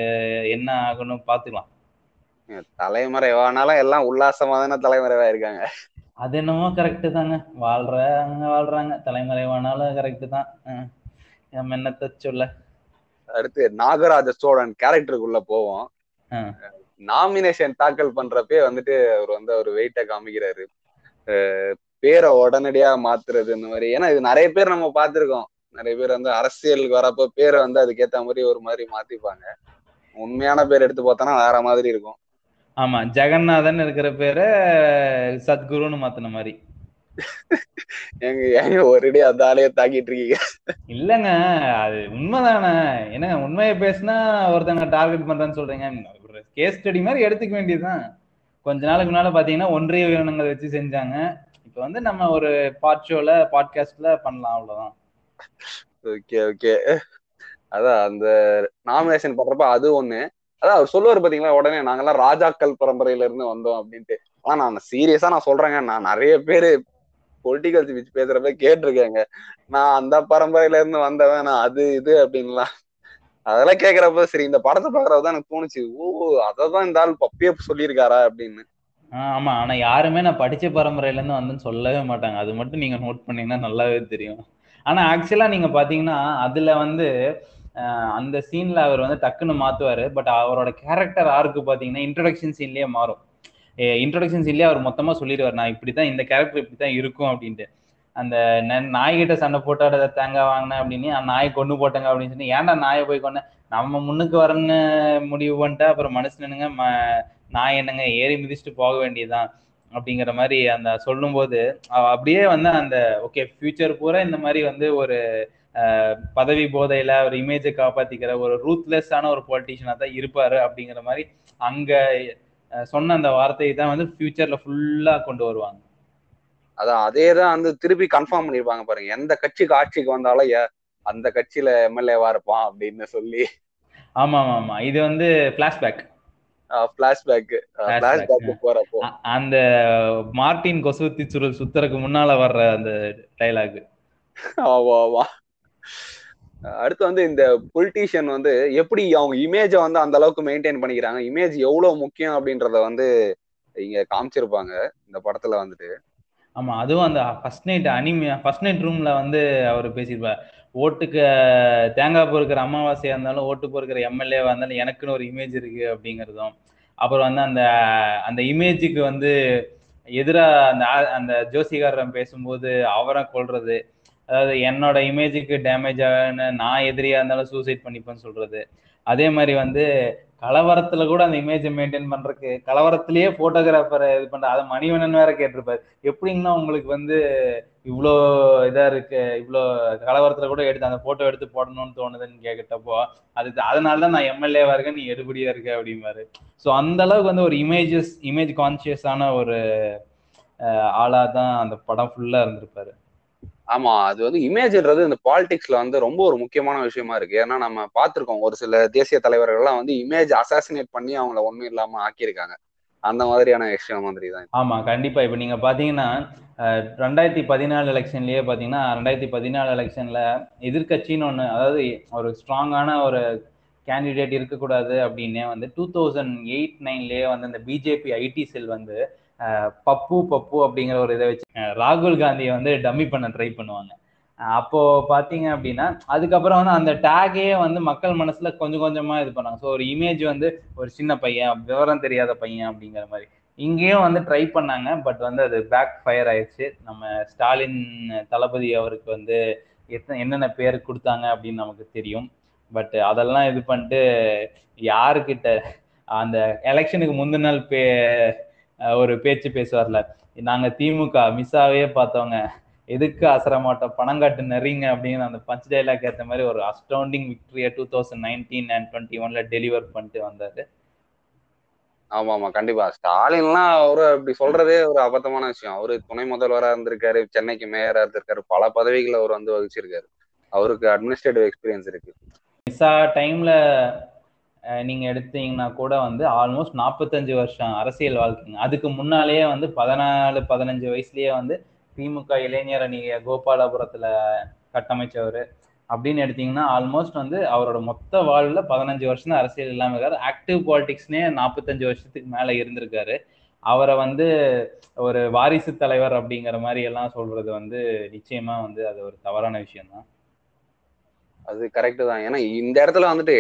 என்ன ஆகணும் பாத்துக்கலாம் தலைமறைவானாலும் எல்லாம் உல்லாசமா தானே தலைமறைவா இருக்காங்க அது என்னமோ கரெக்டு தாங்க. வாழ்றாங்க வாழ்றாங்க. தலைமறைவானாலும் கரெக்டு தான். நம்ம என்னத்த சொல்ல? அடுத்து நாகராஜ சோழன் கேரக்டருக்குள்ள போவோம். நாமினேஷன் தாக்கல் பண்றப்பே வந்துட்டு அவர் வந்து அவர் வெயிட்ட காமிக்கிறாரு. பேரை உடனடியா மாத்துறது இந்த மாதிரி. ஏன்னா இது நிறைய பேர் நம்ம பார்த்திருக்கோம். நிறைய பேர் வந்து அரசியலுக்கு வரப்போ பேரை வந்து அதுக்கேத்த மாதிரி ஒரு மாதிரி மாத்திப்பாங்க. உண்மையான பேர் எடுத்து பார்த்தோன்னா வேற மாதிரி இருக்கும். ஆமா ஜெகநாதன் இருக்கிற பேரை சத்குருன்னு மாத்தின மாதிரி. எங்க ஏங்க ஒரேடி அந்த ஆளையே தாக்கிட்டு இருக்கீங்க. இல்லைங்க அது உண்மைதானே. என்னங்க உண்மையை பேசினா ஒருத்தங்க டார்கெட் பண்றேன்னு சொல்றீங்க. கேஸ் ஸ்டடி மாதிரி எடுத்துக்க வேண்டியதுதான். கொஞ்ச நாளுக்கு முன்னால பாத்தீங்கன்னா ஒன்றிய உயிரினங்களை வச்சு செஞ்சாங்க. இப்ப வந்து நம்ம ஒரு பாட் ஷோல பாட்காஸ்ட்ல பண்ணலாம் அவ்வளவுதான். ஓகே ஓகே அதான் அந்த நாமினேஷன் பண்றப்ப அது ஒண்ணு. அதான் அவர் சொல்லுவாரு பாத்தீங்களா உடனே நாங்கெல்லாம் ராஜாக்கள் பரம்பரையில இருந்து வந்தோம் அப்படின்ட்டு. ஆனா நான் சீரியஸா நான் சொல்றேங்க நான் நிறைய பேரு பொலிட்டிக்கல் ஸ்பீச் பேசுறப்ப கேட்டிருக்கேங்க. நான் அந்த பரம்பரையில இருந்து வந்தவன் நான் அது இது அப்படின்லாம். அதெல்லாம் கேக்குறப்ப சரி இந்த படத்தை பாக்குறப்பதான் எனக்கு தோணுச்சு. ஓ அததான் இந்த ஆள் பப்பியே சொல்லியிருக்காரா அப்படின்னு. ஆஹ் ஆமா. ஆனா யாருமே நான் படிச்ச பரம்பரையில இருந்து வந்தேன்னு சொல்லவே மாட்டாங்க. அது மட்டும் நீங்க நோட் பண்ணீங்கன்னா நல்லாவே தெரியும். ஆனா ஆக்சுவலா நீங்க பாத்தீங்கன்னா அதுல வந்து ஆஹ் அந்த சீன்ல அவர் வந்து டக்குன்னு மாத்துவாரு. பட் அவரோட கேரக்டர் ஆருக்கு பாத்தீங்கன்னா இன்ட்ரடக்ஷன் சீன்லயே மாறும். இன்ட்ரொடக்ஷன்ஸ் இல்லையே அவர் மொத்தமாக சொல்லிடுவார் நான் இப்படி தான் இந்த கேரக்டர் இப்படி தான் இருக்கும் அப்படின்ட்டு. அந்த ந- நாய்கிட்ட சண்டை போட்டாட தேங்காய் வாங்கினேன் அப்படின்னு அந்த நாயை கொண்டு போட்டாங்க அப்படின்னு சொல்லி ஏன்டா நாயை போய் கொண்டேன் நம்ம முன்னுக்கு வரணும்னு முடிவு பண்ணிட்டா அப்புறம் மனுஷனுங்க ம- நாய் என்னங்க ஏறி மிதிச்சுட்டு போக வேண்டியதுதான் அப்படிங்கிற மாதிரி அந்த சொல்லும்போது அப்படியே வந்து அந்த ஓகே ஃபியூச்சர் பூரா இந்த மாதிரி வந்து ஒரு பதவி போதையில ஒரு இமேஜை காப்பாத்திக்கிற ஒரு ரூத்லெஸ்ஸான ஒரு பொலிட்டிஷியனா தான் இருப்பாரு அப்படிங்கிற மாதிரி அங்க சொன்ன அந்த வார்த்தையை தான் வந்து ஃபியூச்சர்ல ஃபுல்லா கொண்டு வருவாங்க. அதான் அதே தான் வந்து திருப்பி கன்ஃபார்ம் பண்ணிருப்பாங்க பாருங்க. எந்த கட்சிக்கு ஆட்சிக்கு வந்தாலும் அந்த கட்சியில எம்எல்ஏவா இருப்பான் அப்படின்னு சொல்லி. ஆமா ஆமா ஆமா இது வந்து பிளாஷ்பேக் பிளாஷ்பேக் பிளாஷ்பேக். போறப்போ. அந்த மார்ட்டின் கொசுவத்தி சுருள் சுத்தருக்கு முன்னால வர்ற அந்த டைலாக் ஆமா ஆமா. அடுத்து வந்து இந்த பொலிட்டீஷியன் வந்து எப்படி அவங்க இமேஜை வந்து அந்த அளவுக்கு மெயின்டைன் பண்ணிக்கிறாங்க? இமேஜ் எவ்வளவு முக்கியம் அப்படின்றத வந்து இங்க காமிச்சிருப்பாங்க இந்த படத்துல வந்துட்டு. ஆமா அதுவும் அந்த ஃபர்ஸ்ட் நைட் அனிமி ஃபர்ஸ்ட் நைட் ரூம்ல வந்து அவர் பேசியிருப்பார். ஓட்டுக்கு தேங்காய் பொறுக்கிற அமாவாசையா இருந்தாலும் ஓட்டு பொறுக்கிற எம்எல்ஏவா இருந்தாலும் எனக்குன்னு ஒரு இமேஜ் இருக்கு அப்படிங்கிறதும். அப்புறம் வந்து அந்த அந்த இமேஜுக்கு வந்து எதிராக அந்த அந்த ஜோசிகாரன் பேசும்போது அவரை கொள்றது அதாவது என்னோட இமேஜுக்கு டேமேஜ் ஆன நான் எதிரியா இருந்தாலும் சூசைட் பண்ணிப்பேன்னு சொல்றது. அதே மாதிரி வந்து கலவரத்துல கூட அந்த இமேஜை மெயின்டைன் பண்றதுக்கு கலவரத்திலேயே போட்டோகிராஃபரை இது பண்ற அதை மணிவண்ணன் வேற கேட்டிருப்பாரு. எப்படிங்கன்னா உங்களுக்கு வந்து இவ்வளோ இதா இருக்கு இவ்வளோ கலவரத்துல கூட எடுத்து அந்த போட்டோ எடுத்து போடணும்னு தோணுதுன்னு கேட்டப்போ அது அதனாலதான் நான் எம்எல்ஏவா இருக்கேன் நீ எடுபடியா இருக்க அப்படிம்பாரு. ஸோ அந்த அளவுக்கு வந்து ஒரு இமேஜஸ் இமேஜ் கான்சியஸான ஒரு ஆளா தான் அந்த படம் ஃபுல்லா இருந்திருப்பாரு. ஆமா அது வந்து இமேஜ்ன்றது இந்த பாலிடிக்ஸ்ல வந்து ரொம்ப ஒரு முக்கியமான விஷயமா இருக்கு. ஏன்னா நம்ம பார்த்திருக்கோம் ஒரு சில தேசிய தலைவர்கள்லாம் வந்து இமேஜ் அசாசினேட் பண்ணி அவங்கள ஒண்ணும் இல்லாம ஆக்கியிருக்காங்க. அந்த மாதிரியான விஷயம் மாதிரி தான் ஆமா கண்டிப்பா. இப்ப நீங்க பாத்தீங்கன்னா ரெண்டாயிரத்தி பதினாலு எலெக்ஷன்லயே பாத்தீங்கன்னா ரெண்டாயிரத்தி பதினாலு எலெக்ஷன்ல எதிர்க்கட்சின்னு ஒண்ணு அதாவது ஒரு ஸ்ட்ராங்கான ஒரு கேண்டிடேட் இருக்கக்கூடாது அப்படின்னே வந்து டூ தௌசண்ட் எயிட் நைன்லயே வந்து இந்த பிஜேபி ஐடி செல் வந்து பப்பு பப்பு அப்படிங்கிற ஒரு இதை வச்சு ராகுல் காந்தியை வந்து டம்மி பண்ண ட்ரை பண்ணுவாங்க. அப்போ பாத்தீங்க அப்படின்னா அதுக்கப்புறம் வந்து அந்த டேகே வந்து மக்கள் மனசுல கொஞ்சம் கொஞ்சமா இது பண்ணாங்க. ஸோ ஒரு இமேஜ் வந்து ஒரு சின்ன பையன் விவரம் தெரியாத பையன் அப்படிங்கிற மாதிரி. இங்கேயும் வந்து ட்ரை பண்ணாங்க பட் வந்து அது பேக் ஃபயர் ஆயிடுச்சு. நம்ம ஸ்டாலின் தளபதி அவருக்கு வந்து எத்தனை என்னென்ன பேர் கொடுத்தாங்க அப்படின்னு நமக்கு தெரியும். பட் அதெல்லாம் இது பண்ணிட்டு யாருக்கிட்ட அந்த எலெக்ஷனுக்கு முந்தின நாள் பே ஒரு பேச்சு பேசுவார்ல. நாங்க திமுக மிஸ்ஸாவே பார்த்தவங்க. எதுக்கு அசர மாட்டோம்? பணம் காட்டு நெறிங்க அப்படின்னு அந்த பஞ்ச் டைலாக் ஏற்ற மாதிரி ஒரு astounding விக்டரியா two thousand nineteen and twenty ஒன்ல டெலிவர் பண்ணிட்டு வந்தாரு. ஆமா ஆமா கண்டிப்பா. ஸ்டாலின்லாம் அவரு அப்படி சொல்றதே ஒரு அபத்தமான விஷயம். அவரு துணை முதல்வரா இருந்திருக்காரு சென்னைக்கு மேயரா இருந்திருக்காரு பல பதவிகளை அவர் வந்து வகிச்சிருக்காரு. அவருக்கு அட்மினிஸ்ட்ரேட்டிவ் எக்ஸ்பீரியன்ஸ் இருக்கு. மிஸ்ஸா டைம்ல நீங்கள் எடுத்தீங்கன்னா கூட வந்து ஆல்மோஸ்ட் நாற்பத்தஞ்சு வருஷம் அரசியல் வாழ்க்கைங்க. அதுக்கு முன்னாலேயே வந்து பதினாலு பதினஞ்சு வயசுலயே வந்து திமுக இளைஞர் அணிய கோபாலபுரத்தில் கட்டமைச்சவர். அப்படின்னு எடுத்தீங்கன்னா ஆல்மோஸ்ட் வந்து அவரோட மொத்த வாழ்வில் பதினஞ்சு வருஷம் தான் அரசியல் இல்லாமல் இருக்காரு. ஆக்டிவ் பாலிடிக்ஸ்னே நாற்பத்தஞ்சு வருஷத்துக்கு மேலே இருந்திருக்காரு. அவரை வந்து ஒரு வாரிசு தலைவர் அப்படிங்கிற மாதிரி எல்லாம் சொல்றது வந்து நிச்சயமா வந்து அது ஒரு தவறான விஷயம் தான் அது கரெக்ட் தான். ஏன்னா இந்த இடத்துல வந்துட்டு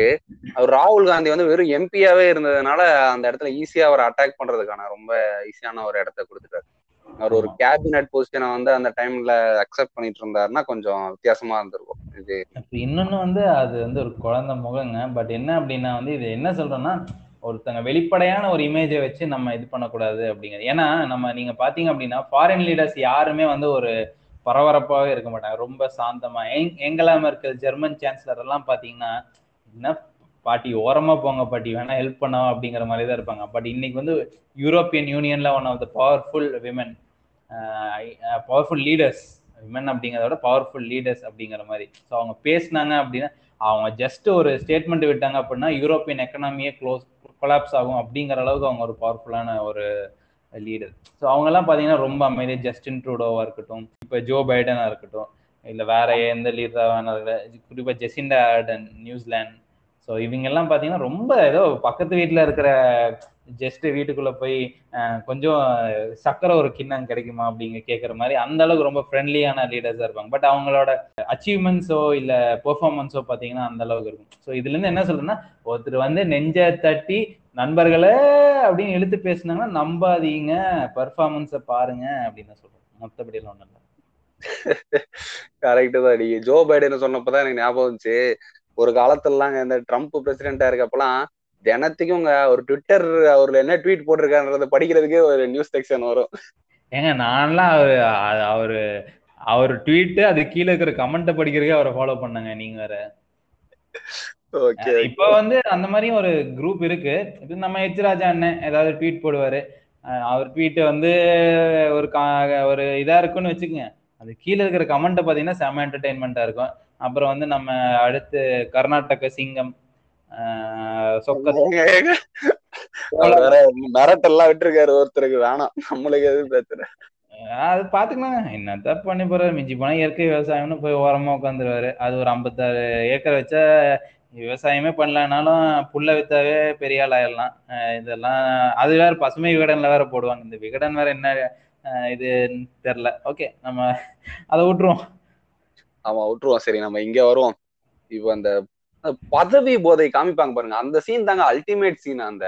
அவர் ராகுல் காந்தி வந்து வெறும் எம்பியாவே இருந்ததுனால அந்த இடத்துல ஈஸியா அவரை அட்டாக் பண்றதுக்கான ரொம்ப ஈஸியான ஒரு இடத்த கொடுத்துட்டாரு. அவர் ஒரு கேபினட் பொசிஷனை வந்து அந்த டைம்ல அக்செப்ட் பண்ணிட்டு இருந்தாருன்னா கொஞ்சம் வித்தியாசமா இருந்திருக்கும். இது இன்னொன்னு வந்து அது வந்து ஒரு குழந்தை முகங்க. பட் என்ன அப்படின்னா வந்து இது என்ன சொல்றோம்னா ஒருத்தங்க வெளிப்படையான ஒரு இமேஜை வச்சு நம்ம இது பண்ணக்கூடாது அப்படிங்கிறது. ஏன்னா நம்ம நீங்க பாத்தீங்க அப்படின்னா ஃபாரின் லீடர்ஸ் யாருமே வந்து ஒரு பரபரப்பாகவே இருக்க மாட்டாங்க. ரொம்ப சாந்தமா. எங்கெல்லாம் இருக்கிற ஜெர்மன் சான்சலர் எல்லாம் பாத்தீங்கன்னா என்ன பாட்டி ஓரமா போங்க பாட்டி வேணா ஹெல்ப் பண்ணோம் அப்படிங்கிற மாதிரி தான் இருப்பாங்க. பட் இன்னைக்கு வந்து European யூனியன்ல one of the powerful women powerful leaders women அப்படிங்கிறத விட பவர்ஃபுல் லீடர்ஸ் அப்படிங்கிற மாதிரி. ஸோ அவங்க பேசினாங்க அப்படின்னா அவங்க ஜஸ்ட் ஒரு ஸ்டேட்மெண்ட் விட்டாங்க அப்படின்னா யூரோப்பியன் எக்கனாமியே க்ளோஸ் கொலாப்ஸ் ஆகும் அப்படிங்கிற அளவுக்கு அவங்க ஒரு பவர்ஃபுல்லான ஒரு லீடர் ஸோ அவங்கெல்லாம் பார்த்தீங்கன்னா ரொம்ப அமைதி ஜஸ்டின் ட்ரூடோவாக இருக்கட்டும் இப்போ ஜோ பைடனாக இருக்கட்டும் இல்லை வேற எந்த லீடராக குறிப்பாக ஜெசிண்டா ஆர்டன் நியூசிலாந்து ஸோ இவங்கெல்லாம் பார்த்தீங்கன்னா ரொம்ப ஏதோ பக்கத்து வீட்டில் இருக்கிற ஜஸ்ட் வீட்டுக்குள்ளே போய் கொஞ்சம் சக்கரை ஒரு கிண்ணம் கிடைக்குமா அப்படிங்க கேட்குற மாதிரி அந்த அளவுக்கு ரொம்ப ஃப்ரெண்ட்லியான லீடர்ஸாக இருப்பாங்க. பட் அவங்களோட அச்சீவ்மெண்ட்ஸோ இல்லை பெர்ஃபார்மன்ஸோ பார்த்தீங்கன்னா அந்த அளவுக்கு இருக்கும். ஸோ இதுலேருந்து என்ன சொல்றேன்னா ஒருத்தர் வந்து நெஞ்ச தட்டி நண்பர்களே அப்படின்னு இழுத்து பேசுனாங்கன்னா நம்பாதீங்க பெர்ஃபார்மன்ஸை பாருங்க அப்படின்னு சொல்றேன். மொத்தப்படி எல்லாம் ஒன்றும் இல்லை. கரெக்டு தான். நீங்க ஜோ பைடன் சொன்னப்பதான் எனக்கு ஞாபகம் வந்துச்சு. ஒரு காலத்துலலாம் இந்த ட்ரம்ப் பிரசிடென்டா இருக்கப்பெல்லாம் தினத்துக்கும் ஒரு ட்விட்டர் அவர்ல என்ன ட்வீட் போட்டிருக்கான்றத படிக்கிறதுக்கே ஒரு நியூஸ் செக்ஷன் வரும். ஏங்க நான்லாம் அவரு அவரு அவர் ட்வீட் அது கீழே இருக்கிற கமெண்ட்டை படிக்கிறதுக்கே அவரை ஃபாலோ பண்ணாங்க நீங்க வேற. இப்ப வந்து அந்த மாதிரி ஒரு குரூப் இருக்கு. இது நம்ம எச் ராஜா அண்ணன் ஏதாவது ட்வீட் போடுவாரு. அவர் ட்வீட் வந்து ஒரு ஒரு இதா இருக்குன்னு வச்சுக்கோங்க. அது கீழே இருக்கிற கமெண்ட்டை பாத்தீங்கன்னா செம என்டர்டைன்மெண்டா இருக்கும். அப்புறம் வந்து நம்ம அடுத்து கர்நாடக சிங்கம் மிரட்டெல்லாம் விட்டுருக்காரு ஒருத்தருக்கு. வேணாம் நம்மளுக்கு எதுவும் பிரச்சனை அது பாத்துக்கலாம் என்னத்த பண்ணி போறாரு மிஞ்சி போனா இயற்கை விவசாயம்னு போய் ஓரமா உட்காந்துருவாரு. அது ஒரு ஐம்பத்தாறு ஏக்கர் வச்சா விவசாயமே பண்ணலனாலும் புல்ல வித்தாவே பெரிய ஆள் ஆயிடலாம். இதெல்லாம் அது வேற பசுமை விகடன்ல வேற போடுவாங்க. இந்த விகடன் வேற என்ன இது தெரியல. ஓகே நம்ம அதை விட்டுருவோம். ஆமா விட்டுருவோம். சரி நம்ம இங்க வருவோம். இப்போ அந்த பதவி போதை காமிப்பாங்க பாருங்க. அந்த சீன் தாங்க அல்டிமேட் சீன் அந்த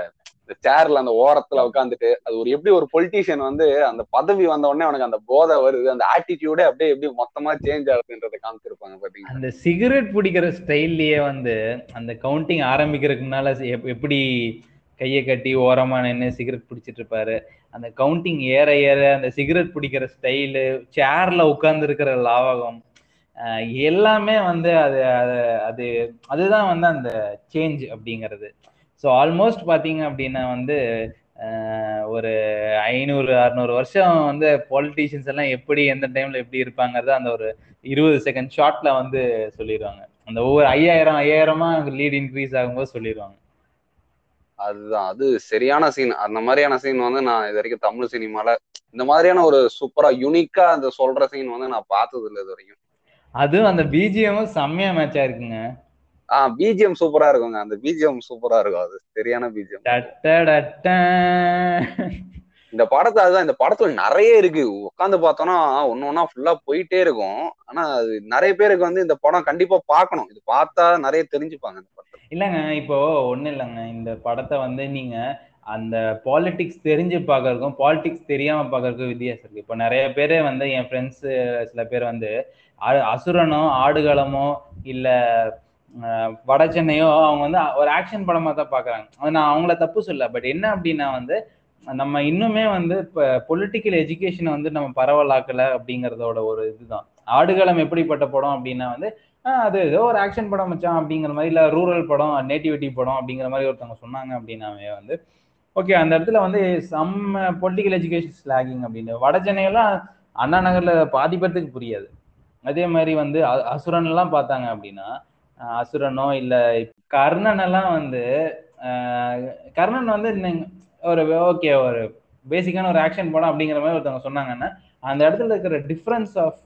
சேர்ல அந்த ஓரத்துல உட்காந்துட்டு அது ஒரு எப்படி ஒரு பொலிட்டீஷியன் வந்து அந்த பதவி வந்த உடனே அவனுக்கு அந்த போதை வருது அந்த ஆட்டிடியூடே அப்படியே எப்படி மொத்தமா சேஞ்ச் ஆகுதுன்றதை காமிச்சிருப்பாங்க பாத்தீங்கன்னா அந்த சிகரெட் பிடிக்கிற ஸ்டைல்லயே வந்து அந்த கவுண்டிங் ஆரம்பிக்கிறதுக்கு முன்னால எப்படி கையை கட்டி ஓரமா நின்று சிகரெட் பிடிச்சிட்டு இருப்பாரு? அந்த கவுண்டிங் ஏற ஏற அந்த சிகரெட் பிடிக்கிற ஸ்டைலு சேர்ல உட்கார்ந்து இருக்கிற லாவகம் எல்லாமே வந்து அது அது அதுதான் வந்து அந்த சேஞ்ச் அப்படிங்கிறது. ஸோ ஆல்மோஸ்ட் பார்த்தீங்க அப்படின்னா வந்து ஒரு ஐநூறு அறுநூறு வருஷம் வந்து பாலிட்டிஷியன்ஸ் எல்லாம் எப்படி எந்த டைம்ல எப்படி இருப்பாங்கிறத அந்த ஒரு இருபது செகண்ட் ஷார்ட்ல வந்து சொல்லிடுவாங்க அந்த ஒவ்வொரு ஐயாயிரம் ஐயாயிரமா லீட் இன்க்ரீஸ் ஆகும்போது சொல்லிடுவாங்க அதுதான். அது சரியான சீன் அந்த மாதிரியான சீன் வந்து நான் இது வரைக்கும் தமிழ் சினிமால இந்த மாதிரியான ஒரு சூப்பரா யூனிக்கா அந்த சொல்ற சீன் வந்து நான் பார்த்தது இல்லை இது வரைக்கும். அதுவும் அந்த பிஜிஎமும் செம்மையா மேட்சா இருக்குங்க ஆஹ் பிஜிஎம் சூப்பரா இருக்குங்க. அந்த பிஜிஎம் சூப்பரா இருக்கும். அது சரியான பிஜிஎம் இந்த படத்தை அதுதான் இந்த படத்துல நிறைய இருக்கு. உட்காந்து பார்த்தோம்னா ஒன்னு ஒன்னா ஃபுல்லா போயிட்டே இருக்கும். ஆனா அது நிறைய பேருக்கு வந்து இந்த படம் கண்டிப்பா பார்க்கணும். இது பார்த்தா நிறைய தெரிஞ்சுப்பாங்க இந்த படத்தை இல்லங்க இப்போ ஒண்ணு இல்லைங்க. இந்த படத்தை வந்து நீங்க அந்த பாலிடிக்ஸ் தெரிஞ்சு பார்க்கறதுக்கும் பாலிடிக்ஸ் தெரியாம பார்க்கறதுக்கும் வித்தியாசம் இருக்கு. இப்போ நிறைய பேர் வந்து என் ஃப்ரெண்ட்ஸ் சில பேர் வந்து அசுரனோ ஆடுகளமோ இல்ல வட சென்னையோ அவங்க வந்து ஒரு ஆக்ஷன் படமா தான் பாக்குறாங்க. அது நான் அவங்கள தப்பு சொல்ல பட் என்ன அப்படின்னா வந்து நம்ம இன்னுமே வந்து இப்போ பொலிட்டிக்கல் எஜுகேஷனை வந்து நம்ம பரவலாக்கல அப்படிங்கறதோட ஒரு இதுதான். ஆடுகளம் எப்படிப்பட்ட படம் அப்படின்னா வந்து அது ஏதோ ஒரு ஆக்ஷன் படம் வச்சான் அப்படிங்கிற மாதிரி இல்ல ரூரல் படம் நேட்டிவிட்டி படம் அப்படிங்கிற மாதிரி ஒருத்தவங்க சொன்னாங்க அப்படின்னாவே வந்து ஓகே அந்த இடத்துல வந்து சம் பொலிட்டிக்கல் எஜுகேஷன் ஸ்லாகிங் அப்படின்னு. வட சென்னையெல்லாம் அண்ணா நகர்ல பாதி பேர்த்துக்கு புரியாது. அதே மாதிரி வந்து அ- அசுரன் எல்லாம் பார்த்தாங்க அப்படின்னா அசுரனோ இல்ல கர்ணன் எல்லாம் வந்து கர்ணன் வந்து ஒரு ஓகே ஒரு பேசிக்கான ஒரு ஆக்ஷன் படம் அப்படிங்கிற மாதிரி ஒருத்தவங்க சொன்னாங்கன்னா அந்த இடத்துல இருக்கிற டிஃப்ரென்ஸ் ஆஃப்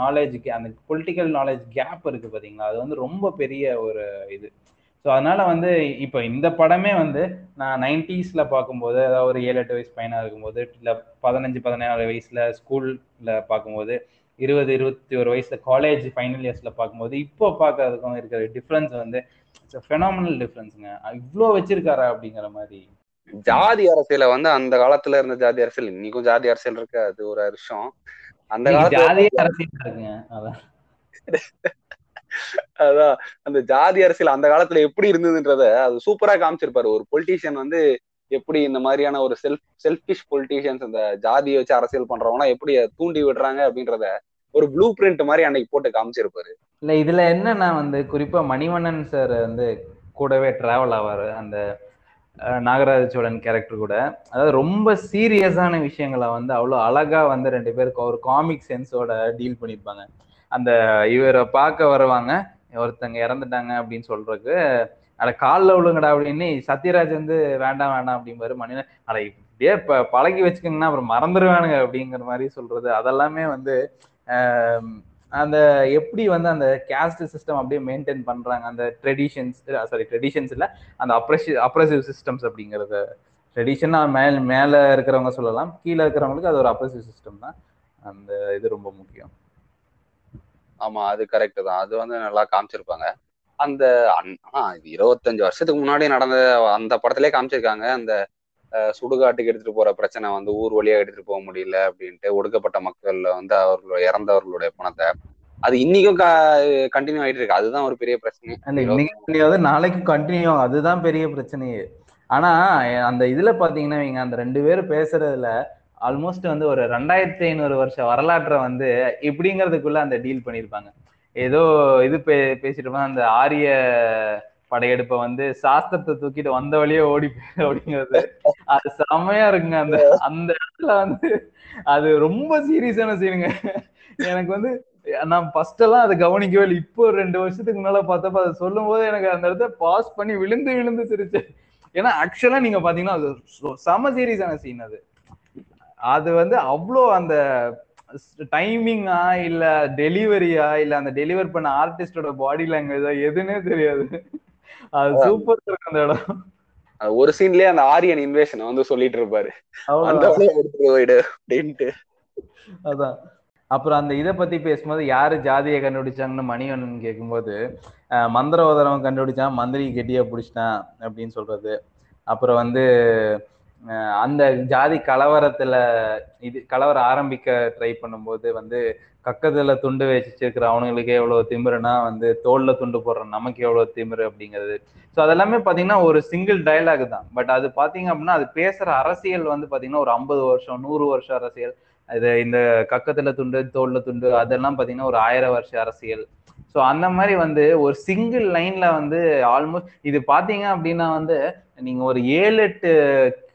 நாலேஜுக்கு அந்த பொலிட்டிக்கல் நாலேஜ் கேப் இருக்கு பாத்தீங்களா? அது வந்து ரொம்ப பெரிய ஒரு இது. ஸோ அதனால வந்து இப்போ இந்த படமே வந்து நான் நைன்டிஸ்ல பார்க்கும்போது அதாவது ஒரு ஏழு எட்டு வயசு பையனாக இருக்கும்போது இல்லை பதினஞ்சு பதினாறு வயசுல ஸ்கூல்ல பார்க்கும்போது இருபது இருபத்தி ஒரு வயசுல காலேஜ் ஃபைனல் இயர்ஸ்ல பார்க்கும்போது இப்போ பார்க்கறதுக்கும் இருக்கிற டிஃப்ரென்ஸ் வந்து ஃபெனாமினல் டிஃப்ரென்ஸுங்க இவ்வளோ வச்சிருக்காரா அப்படிங்கிற மாதிரி. ஜாதி அரசியல வந்து அந்த காலத்துல இருந்த ஜாதி அரசியல் இன்னைக்கும் ஜாதி அரசியல் இருக்கு அது ஒரு விஷயம் அந்த காலத்துல ஜாதியே அரசியல் இருக்குங்க அதான். அதான் அந்த ஜாதி அரசியல் அந்த காலத்துல எப்படி இருந்ததுன்றத அது சூப்பரா காமிச்சிருப்பாரு. ஒரு பொலிட்டீஷியன் வந்து எப்படி இந்த மாதிரியான ஒரு செல்ஃப் செல்ஃபிஷ் பொலிட்டீஷியன்ஸ் இந்த ஜாதியை வச்சு அரசியல் பண்றவங்க எப்படி தூண்டி விடுறாங்க அப்படின்றத ஒரு ப்ளூ பிரிண்ட் மாதிரி அன்னைக்கு போட்டு காமிச்சிருப்பாரு. இல்ல இதுல என்னன்னா வந்து குறிப்பா மணிவண்ணன் சார் வந்து கூடவே டிராவல் ஆவாரு. அந்த நாகராஜ சோழன் கேரக்டர் கூட. அதாவது ரொம்ப சீரியஸான விஷயங்களை வந்து அவ்வளோ அழகா வந்து ரெண்டு பேருக்கு ஒரு காமிக் சென்ஸோட டீல் பண்ணியிருப்பாங்க அந்த இவரை பார்க்க வருவாங்க. ஒருத்தங்க இறந்துட்டாங்க அப்படின்னு சொல்றதுக்கு அட காலில் விழுங்கடா அப்படின்னு சத்யராஜ் வந்து வேண்டாம் வேண்டாம் அப்படிம்பாரு மணிவன் அட இப்படியே ப பழகி வச்சுக்கோங்கன்னா அப்புறம் மறந்துடுவானுங்க அப்படிங்கிற மாதிரி சொல்றது. அதெல்லாமே வந்து அந்த எப்படி வந்து அந்த கேஸ்ட் சிஸ்டம் அப்படியே மெயின்டைன் பண்றாங்க? அந்த ட்ரெடிஷன்ஸ் சாரி ட்ரெடிஷன்ஸ் இல்ல அந்த அப்ரெஷி அப்ரெசிவ் சிஸ்டம்ஸ் அப்படிங்கறது. ட்ரெடிஷனா மேல் மேல இருக்கிறவங்க சொல்லலாம் கீழே இருக்கிறவங்களுக்கு அது ஒரு அப்ரெசிவ் சிஸ்டம் தான். அந்த இது ரொம்ப முக்கியம். ஆமா அது கரெக்ட் தான். அது வந்து நல்லா காமிச்சிருப்பாங்க. அந்த அன்- ஆனா இது இருபத்தஞ்சு வருஷத்துக்கு முன்னாடி நடந்த அந்த படத்திலே காமிச்சிருக்காங்க. அந்த சுடுகாட்டுக்கு எடுத்துட்டு போற பிரச்சனை வந்து ஊர் வழியா எடுத்துட்டு போக முடியல அப்படின்ட்டு ஒடுக்கப்பட்ட மக்கள்ல வந்து அவர்களோட இறந்தவர்களுடைய பணத்தை அது இன்னைக்கும் கண்டினியூ ஆயிட்டு இருக்கு. அதுதான் ஒரு பெரிய பிரச்சனை. இன்னைக்கு நாளைக்கு கண்டினியூ அதுதான் பெரிய பிரச்சனையே. ஆனா அந்த இதுல பாத்தீங்கன்னா இவங்க அந்த ரெண்டு பேரும் பேசுறதுல ஆல்மோஸ்ட் வந்து ஒரு ரெண்டாயிரத்தி ஐநூறு வருஷம் வரலாற்றை வந்து இப்படிங்கிறதுக்குள்ள அந்த டீல் பண்ணியிருப்பாங்க ஏதோ இது பே பேசிட்டு அந்த ஆரிய படையெடுப்பை வந்து சாஸ்திரத்தை தூக்கிட்டு வந்த வழியே ஓடி போயிரு அப்படிங்கிறது. அது செமையா இருக்குங்க. அந்த அந்த இடத்துல வந்து அது ரொம்ப சீரியஸான சீனுங்க. எனக்கு வந்து நான் ஃபர்ஸ்ட் எல்லாம் அதை கவனிக்கவே இல்லை. இப்போ ஒரு ரெண்டு வருஷத்துக்கு முன்னால பார்த்தப்ப அதை சொல்லும் போது எனக்கு அந்த இடத்த பாஸ் பண்ணி விழுந்து விழுந்து சிரிச்சேன். ஏன்னா ஆக்சுவலா நீங்க பாத்தீங்கன்னா அது செம சீரியஸான சீன் அது. அது வந்து அவ்வளோ அந்த டைமிங்கா இல்ல டெலிவரியா இல்ல அந்த டெலிவர் பண்ண ஆர்டிஸ்டோட பாடி லாங்குவேஜா எதுன்னே தெரியாது. அது சூப்பர் இருக்கு அந்த இடம். ஒரு சீன்லயே அந்த ஆரியன் இன்வேஷன் வந்து சொல்லிட்டு இருப்பாரு. அந்த அப்படின்ட்டு. அதான். அப்புறம் அந்த இதை பத்தி பேசும்போது யாரு ஜாதியை கண்டுபிடிச்சாங்கன்னு மணிவண்ணன் கேட்கும்போது அஹ், மந்திரவாதம் கண்டுபிடிச்சான் மந்திரி கெட்டியா பிடிச்சிட்டான் அப்படின்னு சொல்றது. அப்புறம் வந்து அந்த ஜாதி கலவரத்துல இது கலவரம் ஆரம்பிக்க ட்ரை பண்ணும்போது வந்து கக்கத்துல துண்டு வச்சிருக்கிற அவனுங்களுக்கு எவ்வளவு திமிருனா வந்து தோல்ல துண்டு போடுற நமக்கு எவ்வளவு திமிரு அப்படிங்கிறது. ஸோ அதெல்லாமே பாத்தீங்கன்னா ஒரு சிங்கிள் டயலாக் தான். பட் அது பாத்தீங்க அப்படின்னா அது பேசுற அரசியல் வந்து பாத்தீங்கன்னா ஒரு ஐம்பது வருஷம் நூறு வருஷம் அரசியல். இது இந்த கக்கத்துல துண்டு தோல்ல துண்டு அதெல்லாம் பாத்தீங்கன்னா ஒரு ஆயிரம் வருஷ அரசியல். ஸோ அந்த மாதிரி வந்து ஒரு சிங்கிள் லைன்ல வந்து ஆல்மோஸ்ட் இது பாத்தீங்க அப்படின்னா வந்து நீங்க ஒரு ஏழு எட்டு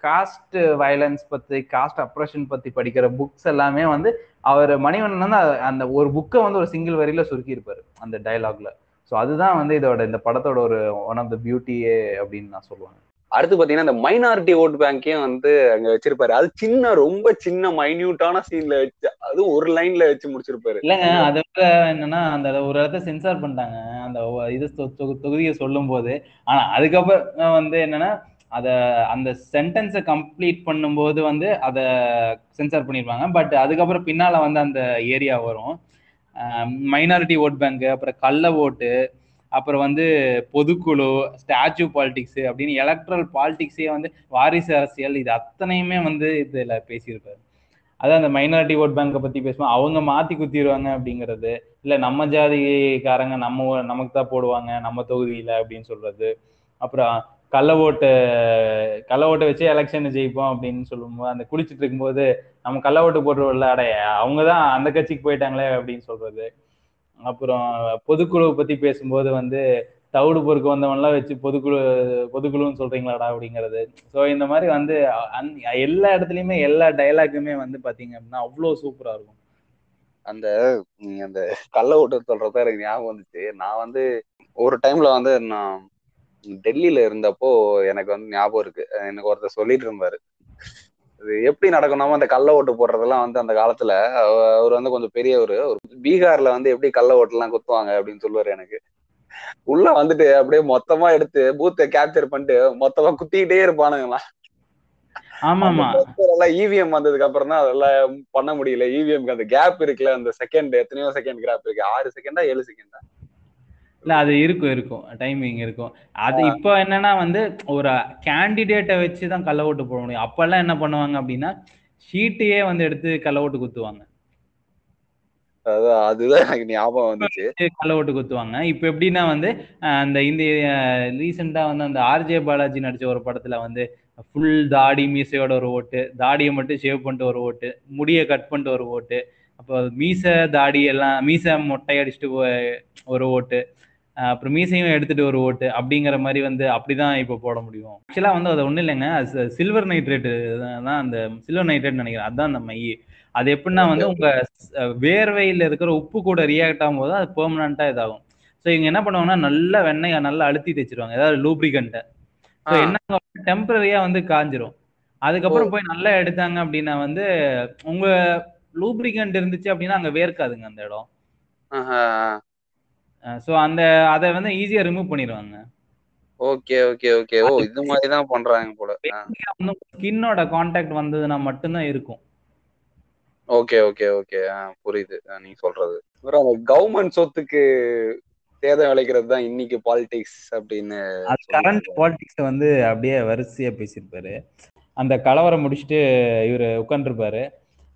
காஸ்ட் வயலன்ஸ் பத்தி காஸ்ட் அப்ரஷன் பத்தி படிக்கிற புக்ஸ் எல்லாமே வந்து அவர் மணிவண்ணன் வந்து அந்த ஒரு புக்கை வந்து ஒரு சிங்கிள் வரியில சுருக்கி இருப்பாரு அந்த டயலாக்ல ஸோ அதுதான் வந்து இதோட இந்த படத்தோட ஒரு ஒன் ஆஃப் த பியூட்டியே அப்படின்னு நான் சொல்லுவேன். அடுத்து பாத்தீங்கன்னா இந்த மைனாரிட்டி ஓட் பேங்கையும் வந்து அங்க வச்சிருப்பாரு. அது சின்ன ரொம்ப சின்ன மைன்யூட்டான சீன்ல வச்சு அது ஒரு லைன்ல வச்சு முடிச்சிருப்பாரு. இல்லைங்க அதை விட என்னன்னா அந்த ஒரு இடத்த சென்சார் பண்ணிட்டாங்க. அந்த இது தொகுதியை சொல்லும் போது ஆனா அதுக்கப்புறம் வந்து என்னன்னா அத அந்த சென்டென்ஸை கம்ப்ளீட் பண்ணும்போது வந்து அதை சென்சார் பண்ணிருப்பாங்க பட் அதுக்கப்புறம் பின்னால வந்து அந்த ஏரியா வரும். மைனாரிட்டி ஓட் பேங்க் அப்புறம் கள்ள ஓட்டு அப்புறம் வந்து பொதுக்குழு ஸ்டாச்சு பாலிடிக்ஸ் அப்படின்னு எலக்ட்ரல் பாலிடிக்ஸே வந்து வாரிசு அரசியல் இது அத்தனையுமே வந்து இதுல பேசியிருப்பாரு. அதான் அந்த மைனாரிட்டி ஓட் பேங்கை பத்தி பேசுவோம் அவங்க மாத்தி குத்திடுவாங்க அப்படிங்கிறது. இல்ல நம்ம ஜாதிக்காரங்க நம்ம நமக்கு தான் போடுவாங்க நம்ம தொகுதியில அப்படின்னு சொல்றது. அப்புறம் கள்ள ஓட்டு கள்ள ஓட்டை வச்சு எலெக்ஷன் ஜெயிப்போம் அப்படின்னு சொல்லும்போது அந்த குடிச்சிட்டு இருக்கும்போது நம்ம கள்ள ஓட்டு போட்டு அடைய அவங்க தான் அந்த கட்சிக்கு போயிட்டாங்களே அப்படின்னு சொல்றது. அப்புறம் பொதுக்குழுவை பத்தி பேசும்போது வந்து தவிடு பொறுக்க வந்தவன்லாம் வச்சு பொதுக்குழு பொதுக்குழுன்னு சொல்றீங்களாடா அப்படிங்கிறது. ஸோ இந்த மாதிரி வந்து அந்- எல்லா இடத்துலையுமே எல்லா டைலாக்குமே வந்து பாத்தீங்க அப்படின்னா அவ்வளோ சூப்பரா இருக்கும். அந்த நீங்க அந்த கள்ள ஓட்டு சொல்றதா எனக்கு ஞாபகம் வந்துச்சு. நான் வந்து ஒரு டைம்ல வந்து நான் டெல்லியில இருந்தப்போ எனக்கு வந்து ஞாபகம் இருக்கு. எனக்கு ஒருத்தர் சொல்லிட்டு இருந்தாரு. இது எப்படி நடக்கணுமோ அந்த கள்ள ஓட்டு போடுறதெல்லாம் வந்து அந்த காலத்துல அவ- அவர் வந்து கொஞ்சம் பெரியவர். ஒரு பீகார்ல வந்து எப்படி கள்ள ஓட்டு எல்லாம் குத்துவாங்க அப்படின்னு சொல்லுவாரு எனக்கு. உள்ள வந்துட்டு அப்படியே மொத்தமா எடுத்து பூத்தை கேப்சர் பண்ணிட்டு மொத்தமா குத்திக்கிட்டே இருப்பானுங்களாம் ஆமாமா இவிஎம் வந்ததுக்கு அப்புறம் தான் அதெல்லாம் பண்ண முடியல. இவிஎம்க்கு அந்த கேப் இருக்குல்ல அந்த செகண்ட் எத்தனையோ செகண்ட் கேப் இருக்கு. ஆறு செகண்டா ஏழு செகண்டா இல்ல அது இருக்கும் இருக்கும். டைமிங் இருக்கும். அது இப்போ என்னன்னா வந்து ஒரு கேண்டிடேட்டை வச்சு தான் கள்ள ஓட்டு போட முடியும். அப்பெல்லாம் என்ன பண்ணுவாங்க அப்படின்னா ஷீட்டையே வந்து எடுத்து கள்ள ஓட்டு குத்துவாங்க. அதுதான் எனக்கு ஞாபகம் வந்துச்சு. கள்ள ஓட்டு குத்துவாங்க. இப்போ எப்படின்னா வந்து அந்த இந்த ரீசெண்டா வந்து அந்த ஆர்ஜே பாலாஜி நடிச்ச ஒரு படத்துல வந்து ஃபுல் தாடி மீசையோட ஒரு ஓட்டு தாடியை மட்டும் ஷேவ் பண்ணிட்டு ஒரு ஓட்டு முடியை கட் பண்ணிட்டு ஒரு ஓட்டு அப்போ மீசை தாடி எல்லாம் மீசை மொட்டை அடிச்சுட்டு ஒரு ஓட்டு அப்புறம் மீசையும் எடுத்துட்டு ஒரு ஓட்டு அப்படிங்கிற மாதிரி வந்து அப்படிதான் இப்போ போட முடியும். ஆக்சுவலா வந்து அது ஒன்றும் இல்லைங்க. சில்வர் நைட்ரேட் தான் அந்த சில்வர் நைட்ரேட் நினைக்கிறேன். அதுதான் அந்த மை. அது எப்படின்னா வந்து உங்க வேர்வையில இருக்கிற உப்பு கூட ரியாக்ட் ஆகும்போது அது பெர்மனண்டா இதாகும். ஸோ இவங்க என்ன பண்ணுவாங்கன்னா நல்லா வெண்ணெயை நல்லா அழுத்தி தேய்ச்சிருவாங்க. ஏதாவது லூப்ரிகண்ட்டை ஸோ. என்ன டெம்பரரியா வந்து காஞ்சிரும். அதுக்கப்புறம் போய் நல்லா எடுத்தாங்க அப்படின்னா வந்து உங்க லூப்ரிகண்ட் இருந்துச்சு அப்படின்னா அங்க வேர்க்காதுங்க அந்த இடம். ஸோ அந்த அதை வந்து ஈஸியா ரிமூவ் பண்ணிடுவாங்க ஓகே ஓகே ஓகே. ஓ இது மாதிரி தான் பண்றாங்க போல. ஸ்கின்னோட கான்டாக்ட் வந்ததுன்னா மட்டும்தான் இருக்கும். Okay okay okay. புரியுது. நீங்க சொல்றது. அந்த கவர்மெண்ட் சொத்துக்கு சேதம் விளைக்கிறது தான் இன்னைக்கு பாலிடிக்ஸ் அப்படின்னு கரண்ட் பாலிடிக்ஸை வந்து அப்படியே வரிசையா பேசியிருப்பாரு. அந்த கலவரம் முடிச்சுட்டு இவர் உட்காந்துருப்பாரு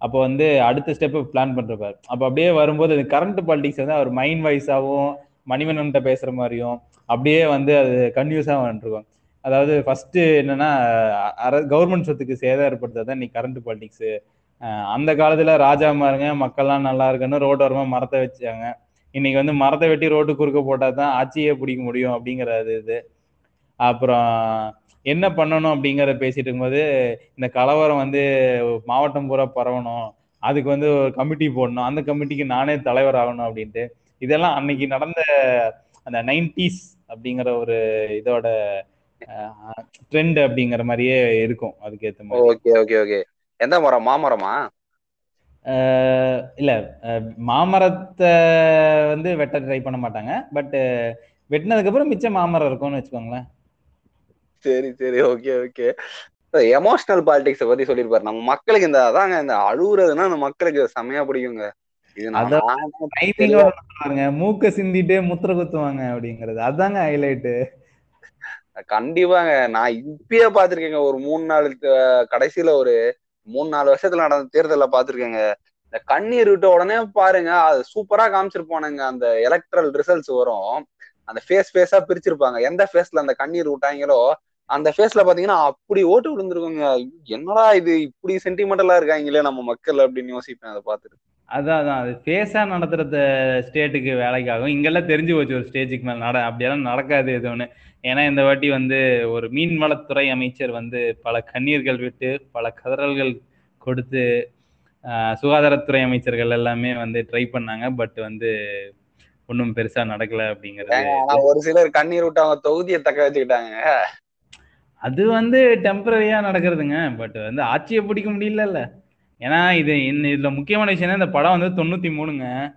அப்போ வந்து அடுத்த ஸ்டெப் பிளான் பண்றப்பாரு. அப்போ அப்படியே வரும்போது அது கரண்ட் பாலிடிக்ஸ் வந்து அவர் மைண்ட் வைஸாகவும் மணிமன்கிட்ட பேசுற மாதிரியும் அப்படியே வந்து அது கன்யூஸா வந்துருக்கும். அதாவது ஃபர்ஸ்ட் என்னன்னா கவர்மெண்ட் சொத்துக்கு சேதம் ஏற்படுத்துறது தான் நீ கரண்ட் பாலிடிக்ஸ் அந்த காலத்துல ராஜா மாருங்க மக்கள்லாம் நல்லா இருக்குன்னு ரோட்டோரமா மரத்தை வச்சாங்க. இன்னைக்கு வந்து மரத்தை வெட்டி ரோட்டு குறுக்க போட்டால் தான் ஆட்சியே பிடிக்க முடியும் அப்படிங்கிற இது. அப்புறம் என்ன பண்ணணும் அப்படிங்கிறத பேசிட்டு இருக்கும்போது இந்த கலவரம் வந்து மாவட்டம் பூரா பரவணும். அதுக்கு வந்து ஒரு கமிட்டி போடணும். அந்த கமிட்டிக்கு நானே தலைவர் ஆகணும் அப்படின்ட்டு. இதெல்லாம் அன்னைக்கு நடந்த அந்த நைன்டிஸ் அப்படிங்கிற ஒரு இதோட ட்ரெண்ட் அப்படிங்கிற மாதிரியே இருக்கும். அதுக்கேற்ற மாதிரி. Okay okay okay. எந்த மரம்? மாமரமா? இல்ல மாமரத்தை வந்து வெட்ட ட்ரை பண்ண மாட்டாங்க. பட் வெட்டினதுக்கு அப்புறம் மிச்சம் மாமரம் இருக்கும்னு வச்சுக்கோங்களேன். சரி சரி. ஓகே ஓகே எமோஷனல் பாலிடிக்ஸ பத்தி சொல்லியிருப்பாரு. நம்ம மக்களுக்கு இந்த அதாங்க இந்த அழுகுறதுன்னா அந்த மக்களுக்கு செமையா பிடிக்குங்க. மூக்க சிந்திட்டு முத்திர குத்துவாங்க அப்படிங்கிறது. அதாங்க ஹைலைட்டு கண்டிப்பாங்க. நான் இப்பயே பாத்திருக்கேங்க ஒரு மூணு நாலு கடைசியில ஒரு மூணு நாலு வருஷத்துல நடந்த தேர்தல்ல பாத்திருக்கேங்க இந்த கண்ணீர் விட்ட உடனே பாருங்க அது சூப்பரா காமிச்சிருப்பானுங்க. அந்த எலக்ட்ரல் ரிசல்ட்ஸ் வரும். அந்த ஃபேஸ் ஃபேஸா பிரிச்சிருப்பாங்க. எந்த ஃபேஸ்ல அந்த கண்ணீர் விட்டாங்களோ அந்த ஃபேஸ்ல பாத்தீங்கன்னா அப்படி ஓட்டு விழுந்திருக்குங்க. என்னடா இது? இப்படி சென்டிமெண்டலா இருக்காங்களே நம்ம மக்கள் அப்படின்னு யோசிப்பேன் அதை பார்த்துட்டு. அதான் அதான். அது ஃபேஸா நடத்துறது ஸ்டேட்டுக்கு வேலைக்கு ஆகும் இங்கெல்லாம் தெரிஞ்சு போச்சு ஒரு ஸ்டேஜுக்கு மேல நட அப்படியெல்லாம் நடக்காது எதுவும்னு ஏன்னா இந்த வாட்டி வந்து ஒரு மீன்வளத்துறை அமைச்சர் வந்து பல கண்ணீர்கள் விட்டு பல கதறல்கள் கொடுத்து சுகாதாரத்துறை அமைச்சர்கள் எல்லாமே வந்து ட்ரை பண்ணாங்க. பட் வந்து ஒன்றும் பெருசா நடக்கல அப்படிங்கிறது. ஒரு சிலர் கண்ணீர் விட்டு அவங்க தொகுதியை தக்க வச்சுக்கிட்டாங்க. அது வந்து டெம்பரரியா நடக்கிறதுங்க. பட் வந்து ஆட்சியை பிடிக்க முடியலல்ல. ஏன்னா இது இதுல முக்கியமான விஷயம் இந்த படம் வந்து தொண்ணூத்தி மூணுங்க.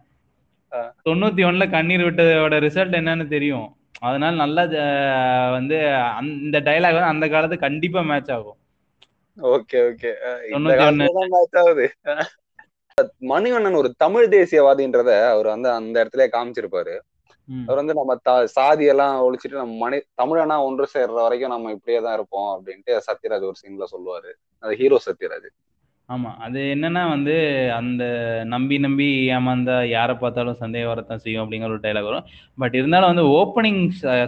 தொண்ணூத்தி ஒண்ணுல கண்ணீர் விட்டதோட ரிசல்ட் என்னன்னு தெரியும். அதனால நல்லா வந்து அந்த- இந்த டைலாக் வந்து அந்த காலத்து கண்டிப்பா மேட்ச் ஆகும். Okay okay. மணிவண்ணன் ஒரு தமிழ் தேசியவாதின்றத அவர் வந்து அந்த இடத்துல காமிச்சிருப்பாரு. அவர் வந்து நம்ம த சாதி எல்லாம் ஒழிச்சிட்டு நம்ம மனி தமிழனா ஒன்று சேர்ற வரைக்கும் நம்ம இப்படியே தான் இருப்போம் அப்படின்ட்டு சத்யராஜ் ஒரு சீன்ல சொல்லுவாரு. அது ஹீரோ சத்யராஜ். ஆமா. அது என்னன்னா வந்து அந்த நம்பி நம்பி ஏமாந்தா யாரை பார்த்தாலும் சந்தேகம் வரத்தான் செய்யும் அப்படிங்கிற ஒரு டைலாக் வரும். பட் இருந்தாலும் வந்து ஓப்பனிங்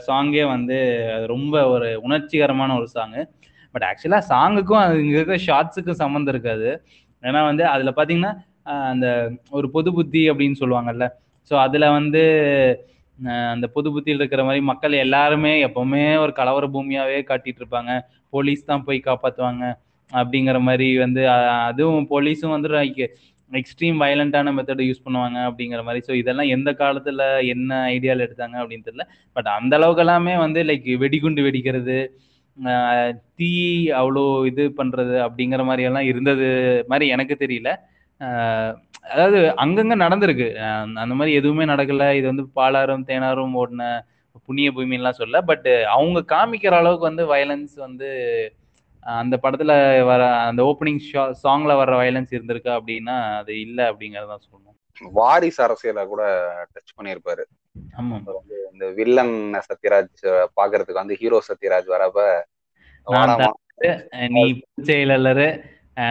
சாங்கே வந்து அது ரொம்ப ஒரு உணர்ச்சிகரமான ஒரு சாங்கு பட் ஆக்சுவலாக சாங்குக்கும் அது இங்கே இருக்கிற ஷார்ட்ஸுக்கும் சம்மந்தம் இருக்காது. ஏன்னா வந்து அதில் பார்த்தீங்கன்னா ஆஹ் அந்த ஒரு பொது புத்தி அப்படின்னு சொல்லுவாங்கல்ல. ஸோ அதில் வந்து அந்த பொது புத்தியில் இருக்கிற மாதிரி மக்கள் எல்லாருமே எப்பவுமே ஒரு கலவர பூமியாவே காட்டிட்டு இருப்பாங்க. போலீஸ் தான் போய் காப்பாற்றுவாங்க அப்படிங்கிற மாதிரி வந்து அதுவும் போலீஸும் வந்து எக்ஸ்ட்ரீம் வயலண்டான மெத்தட் யூஸ் பண்ணுவாங்க அப்படிங்கிற மாதிரி. ஸோ இதெல்லாம் எந்த காலத்துல என்ன ஐடியால எடுத்தாங்க அப்படின்னு தெரியல. பட் அந்த அளவுக்கு எல்லாமே வந்து லைக் வெடிகுண்டு வெடிக்கிறது தீ அவ்வளோ இது பண்றது அப்படிங்கிற மாதிரி எல்லாம் இருந்தது மாதிரி எனக்கு தெரியல. ஆஹ் அதாவது அங்கங்க நடந்திருக்கு. அந்த மாதிரி எதுவுமே நடக்கல. இது வந்து பாலாரும் தேனாரும் ஓடின புண்ணிய பூமின்லாம் சொல்ல பட் அவங்க காமிக்கிற அளவுக்கு வந்து வயலன்ஸ் வந்து அந்த படத்துல வர அந்த ஓப்பனிங் சாங்ல வர்ற வயலன்ஸ் இருந்திருக்கா அப்படின்னா அது இல்ல அப்படிங்கறதான் சொல்லணும். வாரிசு அரசியலை கூட டச் பண்ணியிருப்பாரு. ஆமா. இந்த வில்லன் சத்யராஜ் பாக்குறதுக்கு வந்து ஹீரோ சத்யராஜ் வரப்ப நீ செயலரு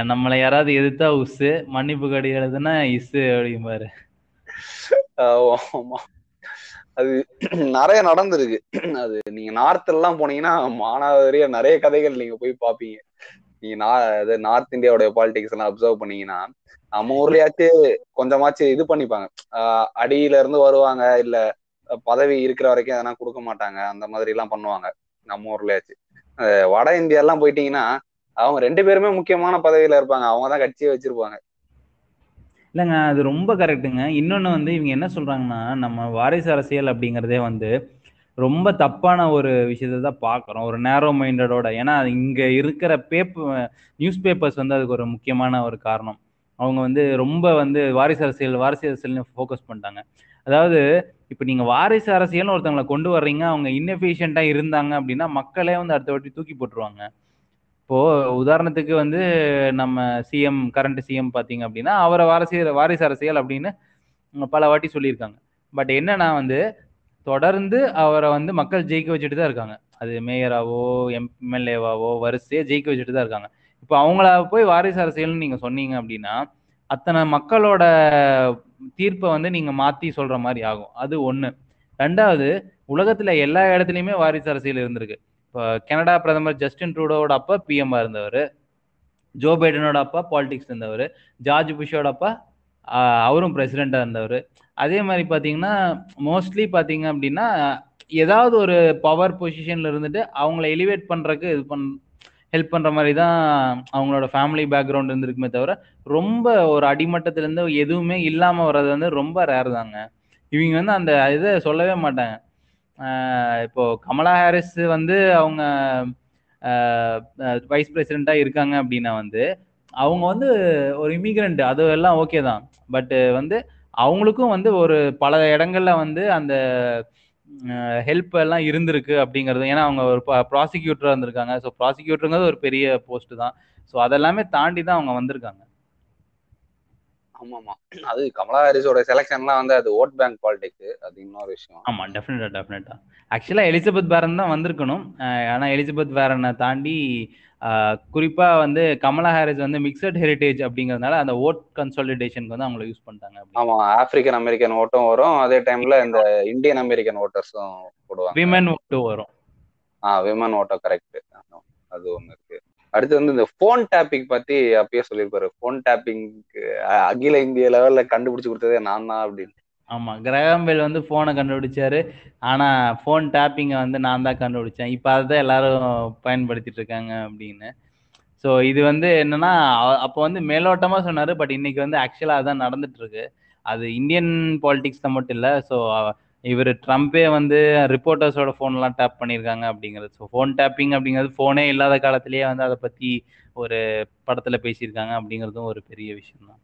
நம்மளை யாராவது எதிர்த்தா உசு மன்னிப்பு கடி எழுதுனா இசு அப்படிம்பாரு ஆமா, ஆமா. அது நிறைய நடந்திருக்கு. அது நீங்க நார்த் எல்லாம் போனீங்கன்னா மானாவாரியா நிறைய கதைகள் நீங்க போய் பாப்பீங்க நீங்க நான் நார்த் இந்தியாவுடைய பாலிடிக்ஸ் எல்லாம் அப்சர்வ் பண்ணீங்கன்னா நம்ம ஊர்லயாச்சு கொஞ்சமாச்சு இது பண்ணிப்பாங்க. ஆஹ் அடியில இருந்து வருவாங்க இல்ல பதவி இருக்கிற வரைக்கும் எதனா கொடுக்க மாட்டாங்க அந்த மாதிரி எல்லாம் பண்ணுவாங்க நம்ம ஊர்லயாச்சும் வட இந்தியா எல்லாம் போயிட்டீங்கன்னா அவங்க ரெண்டு பேருமே முக்கியமான பதவியில இருப்பாங்க. அவங்க தான் கட்சியை வச்சிருப்பாங்க. இல்லைங்க அது ரொம்ப கரெக்டுங்க இன்னொன்று வந்து இவங்க என்ன சொல்றாங்கன்னா நம்ம வாரிசு அரசியல் அப்படிங்கிறதே வந்து ரொம்ப தப்பான ஒரு விஷயத்தை தான் பார்க்குறோம். ஒரு நேரோ மைண்டடோட ஏன்னா இங்கே இருக்கிற பேப்பர் நியூஸ் பேப்பர்ஸ் வந்து அதுக்கு ஒரு முக்கியமான ஒரு காரணம். அவங்க வந்து ரொம்ப வந்து வாரிசு அரசியல் வாரிசு அரசியல்னு ஃபோக்கஸ் பண்ணிட்டாங்க. அதாவது இப்போ நீங்கள் வாரிசு அரசியல்னு ஒருத்தவங்களை கொண்டு வர்றீங்க அவங்க இன்எஃபிஷியண்ட்டாக இருந்தாங்க அப்படின்னா மக்களே வந்து அடுத்த வாட்டி தூக்கி போட்டுருவாங்க. இப்போ உதாரணத்துக்கு வந்து நம்ம சிஎம் கரண்ட் சிஎம் பார்த்தீங்க அப்படின்னா அவரை வாரிசு வாரிசு அரசியல் அப்படின்னு பல வாட்டி சொல்லியிருக்காங்க. பட் என்னன்னா வந்து தொடர்ந்து அவரை வந்து மக்கள் ஜெயிக்க வச்சுட்டு தான் இருக்காங்க. அது மேயராவோ எம்எல்ஏவாவோ வரிசையாக ஜெயிக்க வச்சுட்டு தான் இருக்காங்க. இப்போ அவங்கள போய் வாரிசு அரசியல்னு நீங்கள் சொன்னீங்க அப்படின்னா அத்தனை மக்களோட தீர்ப்பை வந்து நீங்கள் மாற்றி சொல்கிற மாதிரி ஆகும். அது ஒன்று ரெண்டாவது உலகத்தில் எல்லா இடத்துலையுமே வாரிசு அரசியல் இருந்திருக்கு. இப்போ கனடா பிரதமர் ஜஸ்டின் ட்ரூடோவோட அப்பா பிஎம்மா இருந்தவர். ஜோ பைடனோட அப்பா பாலிடிக்ஸ் இருந்தவர். ஜார்ஜ் புஷோட அப்பா அவரும் பிரசிடெண்ட்டாக இருந்தவர். அதே மாதிரி பார்த்தீங்கன்னா மோஸ்ட்லி பார்த்தீங்க அப்படின்னா ஏதாவது ஒரு பவர் பொசிஷனில் இருந்துட்டு அவங்கள எலிவேட் பண்ணுறக்கு இது பண் ஹெல்ப் பண்ணுற மாதிரி தான் அவங்களோட ஃபேமிலி பேக்ரவுண்ட் இருந்திருக்குமே தவிர ரொம்ப ஒரு அடிமட்டத்திலேருந்து எதுவுமே இல்லாமல் வர்றது வந்து ரொம்ப ரேர் தாங்க. இவங்க வந்து அந்த இதை சொல்லவே மாட்டாங்க. இப்போ கமலா ஹாரிஸ் வந்து அவங்க வைஸ் பிரசிடெண்ட்டாக இருக்காங்க அப்படின்னா வந்து அவங்க வந்து ஒரு இமிகிரண்ட் அது எல்லாம் ஓகே தான். பட்டு வந்து அவங்களுக்கும் வந்து ஒரு பல இடங்கள்ல வந்து அந்த ஹெல்ப் எல்லாம் இருந்திருக்கு அப்படிங்கிறது. ஏன்னா அவங்க ஒரு ப்ராசிக்யூட்டராக இருந்திருக்காங்க. ஸோ ப்ராசிக்யூட்டருங்கிறது ஒரு பெரிய போஸ்ட் தான். ஸோ அதெல்லாமே தாண்டி தான் அவங்க வந்திருக்காங்க. ஆமாமா. அது கமலா ஹாரிஸோட செலெக்ஷன்லாம் வந்து அது ஓட் பேங்க் பாலிடிக்ஸ். அது இன்னொரு விஷயம். ஆமா டெஃபினட்டா டெஃபினட்டா ஆக்சுவலா எலிசபெத் பேரன் தான் வந்திருக்கணும். ஆனா எலிசபெத் பேரனை தாண்டி குறிப்பா வந்து கமலா ஹாரிஸ் வந்து மிக்சட் ஹெரிட்டேஜ் அப்படிங்கறதுனால அந்த ஓட் கன்சாலிடேஷனுக்கு வந்து அவங்களை யூஸ் பண்ணிட்டாங்க ஆமா ஆப்பிரிக்கன் அமெரிக்கன் ஓட்டும் வரும். அதே டைம்ல இந்த இந்தியன் அமெரிக்கன் ஓட்டர்ஸும் போடுவாங்க. விமன் ஓட்டும் வரும். ஆ விமன் ஓட்டோ கரெக்ட் அது ஒண்ணு இருக்கு. அடுத்து வந்து இந்த ஃபோன் டேப்பிங் பத்தி அப்பயே சொல்லியிருப்பாரு. ஃபோன் டேப்பிங் அகில இந்திய லெவல்ல கண்டுபிடிச்சு கொடுத்ததே நான் தான் அப்படின்னு. ஆமா கிரகாம்பெல் வந்து போனை கண்டுபிடிச்சாரு. ஆனா போன் டேப்பிங்கை வந்து நான் தான் கண்டுபிடிச்சேன். இப்ப அதுதான் எல்லாரும் பயன்படுத்திட்டு இருக்காங்க அப்படின்னு. ஸோ இது வந்து என்னன்னா அப்போ வந்து மேலோட்டமா சொன்னாரு பட் இன்னைக்கு வந்து ஆக்சுவலா அதான் நடந்துட்டு இருக்கு. அது இந்தியன் பாலிடிக்ஸ்ல மட்டும் இல்லை ஸோ இவர் ட்ரம்ப்பே வந்து ரிப்போர்ட்டர்ஸோட ஃபோன்லாம் டேப் பண்ணியிருக்காங்க அப்படிங்கிறது. ஸோ ஃபோன் டேப்பிங் அப்படிங்கிறது ஃபோனே இல்லாத காலத்திலேயே வந்து அதை பற்றி ஒரு படத்தில் பேசியிருக்காங்க அப்படிங்கிறதும் ஒரு பெரிய விஷயம் தான்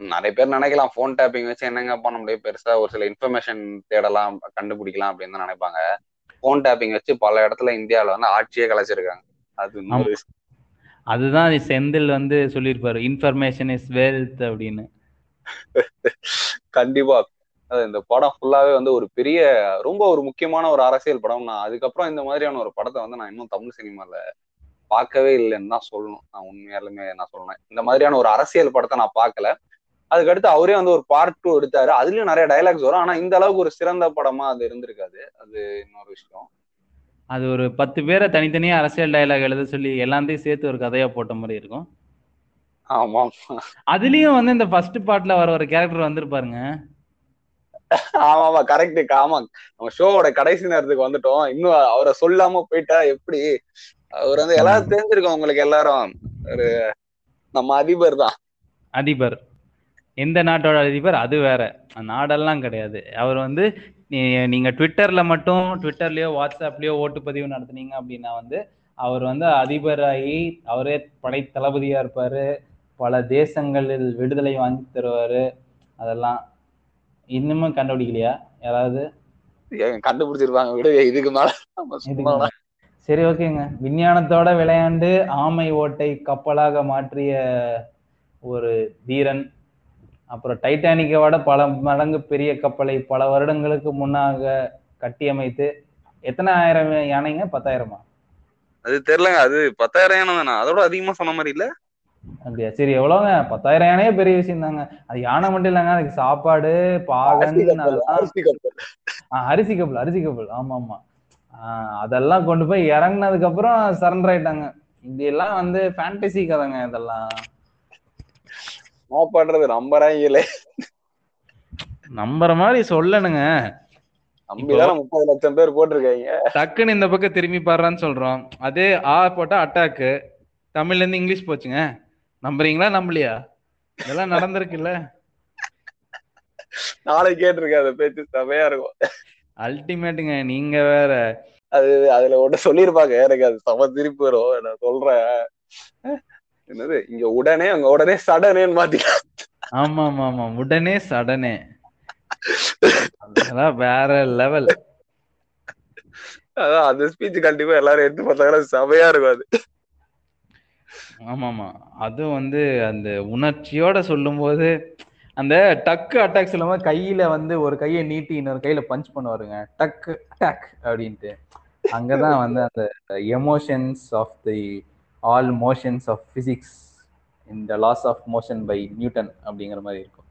நிறைய பேர் நினைக்கலாம் ஃபோன் டேப்பிங் வச்சு என்னங்க பண்ண முடியும்? பெருசா ஒரு சில இன்ஃபர்மேஷன் தேடலாம் கண்டுபிடிக்கலாம் அப்படின்னு தான் நினைப்பாங்க. ஃபோன் டேப்பிங் வச்சு பல இடத்துல இந்தியாவில் வந்து ஆட்சியே கலைச்சிருக்காங்க. அது அதுதான் செந்தில் வந்து சொல்லியிருப்பாரு இன்ஃபர்மேஷன் இஸ் வெல்த் அப்படின்னு. கண்டிப்பா. இந்த படம் ஃபுல்லாவே வந்து ஒரு பெரிய ரொம்ப ஒரு முக்கியமான ஒரு அரசியல் படம். நான் அதுக்கப்புறம் இந்த மாதிரியான ஒரு படத்தை வந்து நான் இன்னும் தமிழ் சினிமால பார்க்கவே இல்லைன்னு தான் சொல்லணும். நான் உண்மையாலுமே நான் சொல்றேன். இந்த மாதிரியான ஒரு அரசியல் படத்தை நான் பார்க்கல. அதுக்கடுத்து அவரே வந்து ஒரு பார்ட் டூ எடுத்தாரு. அதுலயும் நிறைய டைலாக்ஸ் வரும். ஆனா இந்த அளவுக்கு ஒரு சிறந்த படமா அது இருந்திருக்காது. அது இன்னொரு விஷயம். அது ஒரு பத்து பேரை தனித்தனியா அரசியல் டயலாக் எழுத சொல்லி எல்லாத்தையும் சேர்த்து ஒரு கதையா போட்ட மாதிரி இருக்கும். ஆமா அதுலயும் வந்து இந்த ஃபர்ஸ்ட் பார்ட்ல வர ஒரு கேரக்டர் வந்திருப்பாருங்க. ஆமா ஆமா கரெக்ட் ஆமா நம்ம ஷோவோட கடைசி நேரத்துக்கு வந்துட்டோம். இன்னும் அவரை சொல்லாம போயிட்டா எப்படி? அவர் வந்து எல்லாரும் தெரிஞ்சிருக்கோம் உங்களுக்கு எல்லாரும். ஒரு நம்ம அதிபர் தான். அதிபர். எந்த நாட்டோட அதிபர்? அது வேற. நாடெல்லாம் கிடையாது. அவர் வந்து நீங்க ட்விட்டர்ல மட்டும் ட்விட்டர்லயோ வாட்ஸ்அப்லயோ ஓட்டுப்பதிவு நடத்துனீங்க அப்படின்னா வந்து அவர் வந்து அதிபராகி அவரே படை தளபதியா இருப்பாரு. பல தேசங்களில் விடுதலை வாங்கி தருவாரு. அதெல்லாம் இன்னுமும் கண்டுபிடிக்கலையா? யாராவது? கண்டுபிடிச்சிருப்பாங்க விடுங்க இதுக்கு மேல. சரி ஓகேங்க. விஞ்ஞானத்தோட விளையாண்டு ஆமை ஓட்டை கப்பலாக மாற்றிய ஒரு தீரன் அப்புறம் டைட்டானிக்கை விட பல மடங்கு பெரிய கப்பலை பல வருடங்களுக்கு முன்னாக கட்டியமைத்து எத்தனை ஆயிரம் யானைங்க பத்தாயிரமா? அது தெரியலங்க அது பத்தாயிரம் யானை தானே அதோட அதிகமா சொன்ன மாதிரி இல்ல? அப்படியா? சரி எவ்வளவுங்க? பத்தாயிரம் யானையே பெரிய விஷயம் தாங்க. அது யானை மட்டும் இல்லைங்க அதுக்கு சாப்பாடு பாகன் அரிசி கப்பல், அரிசி கப்பல். ஆமா ஆமா அதெல்லாம் கொண்டு போய் இறங்குனதுக்கு அப்புறம் சரண்டர் ஆயிட்டாங்க. இப்படி எல்லாம் வந்து ஃபேண்டசி கதைங்க இதெல்லாம். என்ன பண்றது நம்புறாங்களே நம்புற மாதிரி சொல்லணுங்க. முப்பது லட்சம் பேர் போட்டிருக்காங்க. டக்குன்னு இந்த பக்கம் திரும்பி பாடுறான்னு சொல்றோம். அதே ஆ போட்டா அட்டாக்கு தமிழ்ல இருந்து இங்கிலீஷ் போச்சுங்க. நம்புறீங்களா நம்பலையா? இதெல்லாம் நடந்திருக்குல்ல. நாளைக்கு கேட்டிருக்கேன் அந்த பேச்சு செமையா இருக்கும். அல்டிமேட்டுங்க நீங்க வேற. அது அதுல ஒண்ணு சொல்லியிருப்பாங்க எனக்கு அது செம திருப்பி வரும் நான் சொல்றேன். என்னது இங்க உடனே அங்க உடனே சடனேன்னு மாத்திக்கலாம். ஆமா ஆமா ஆமா உடனே சடனே. அதெல்லாம் வேற லெவல் அதான் அந்த ஸ்பீச் கண்டிப்பா எல்லாரும் எடுத்து பார்த்தாங்கன்னா செமையா இருக்கும் அது. ஆமாமா. அதுவும் வந்து அந்த உணர்ச்சியோட சொல்லும்போது அந்த டக்கு அட்டாக் சொல்லும்போது கையில வந்து ஒரு கையை நீட்டி இன்னொரு கையில பஞ்ச் பண்ணுவாருங்க. டக்கு அட்டாக் அப்படின்ட்டு. அங்கதான் வந்து அந்த emotions of the all motions of physics இந்த laws of motion by Newton அப்படிங்கிற மாதிரி இருக்கும்.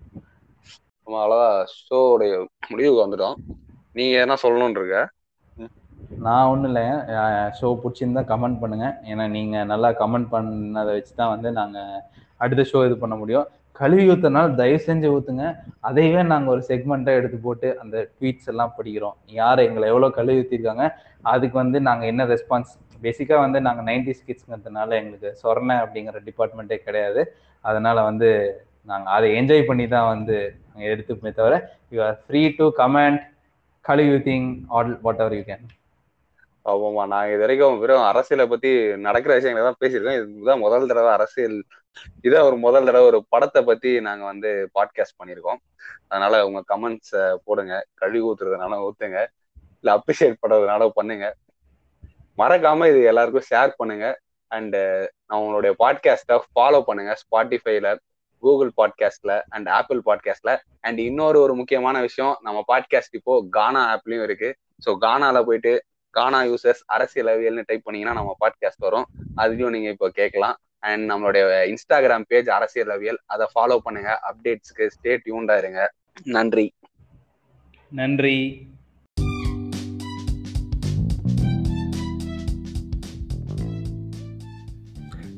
நம்ம அவ்வளவுதான் ஷோவுடைய முடிவுக்கு வந்துட்டோம். நீங்க என்ன சொல்லணும்னு இருக்க? நான் ஒன்றும் இல்லை ஷோ பிடிச்சிருந்தா கமெண்ட் பண்ணுங்க. ஏன்னா நீங்கள் நல்லா கமெண்ட் பண்ணதை வச்சு தான் வந்து நாங்கள் அடுத்த ஷோ இது பண்ண முடியும். கழுவி ஊத்துனால தயவு செஞ்சு ஊத்துங்க. அதையவே நாங்கள் ஒரு செக்மெண்ட்டாக எடுத்து போட்டு அந்த ட்வீட்ஸ் எல்லாம் படிக்கிறோம். யார் எங்களை எவ்வளோ கழுவி ஊற்றிருக்காங்க அதுக்கு வந்து நாங்கள் என்ன ரெஸ்பான்ஸ் பேசிக்காக வந்து நாங்கள் நைன்டி கிட்ஸுங்கிறதுனால எங்களுக்கு சொர்ண அப்படிங்கிற டிபார்ட்மெண்ட்டே கிடையாது. அதனால் வந்து நாங்கள் அதை என்ஜாய் பண்ணி தான் வந்து நாங்கள் எடுத்துப்போமே தவிர you are free to comment கழுவி think all whatever you can ஆமாமா நான் இது வரைக்கும் வெறும் அரசியலை பத்தி நடக்கிற விஷயங்களை தான் பேசியிருக்கோம் இதுதான் முதல் தடவை அரசியல் இதான் ஒரு முதல் தடவை ஒரு படத்தை பத்தி நாங்க வந்து பாட்காஸ்ட் பண்ணியிருக்கோம். அதனால உங்க கமெண்ட்ஸ போடுங்க. கழுவி ஊத்துறதுனால ஊத்துங்க. இல்ல அப்ரிஷியேட் பண்றதுனால பண்ணுங்க. மறக்காம இது எல்லாருக்கும் ஷேர் பண்ணுங்க. அண்ட் நம்மளுடைய பாட்காஸ்ட்டை ஃபாலோ பண்ணுங்க. ஸ்பாட்டிஃபைல கூகுள் பாட்காஸ்ட்ல அண்ட் ஆப்பிள் பாட்காஸ்ட்ல அண்ட் இன்னொரு ஒரு முக்கியமான விஷயம் நம்ம பாட்காஸ்ட் இப்போ கானா ஆப்லயும் இருக்கு. ஸோ கானால போயிட்டு கானா யூசர்ஸ் அரசியலவியல்னு டைப் பண்ணீங்கன்னா நம்ம பாட்காஸ்ட் வரும். அதுலயும் நீங்க இப்போ கேட்கலாம். அண்ட் நம்மளுடைய இன்ஸ்டாகிராம் பேஜ் அரசியலவியல் அதை ஃபாலோ பண்ணுங்க. அப்டேட்ஸ்க்கு ஸ்டே டியூன்டா இருங்க. நன்றி. நன்றி.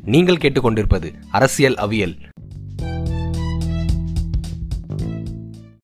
நீங்கள் கேட்டுக்கொண்டிருப்பது அரசியல் அவியல்.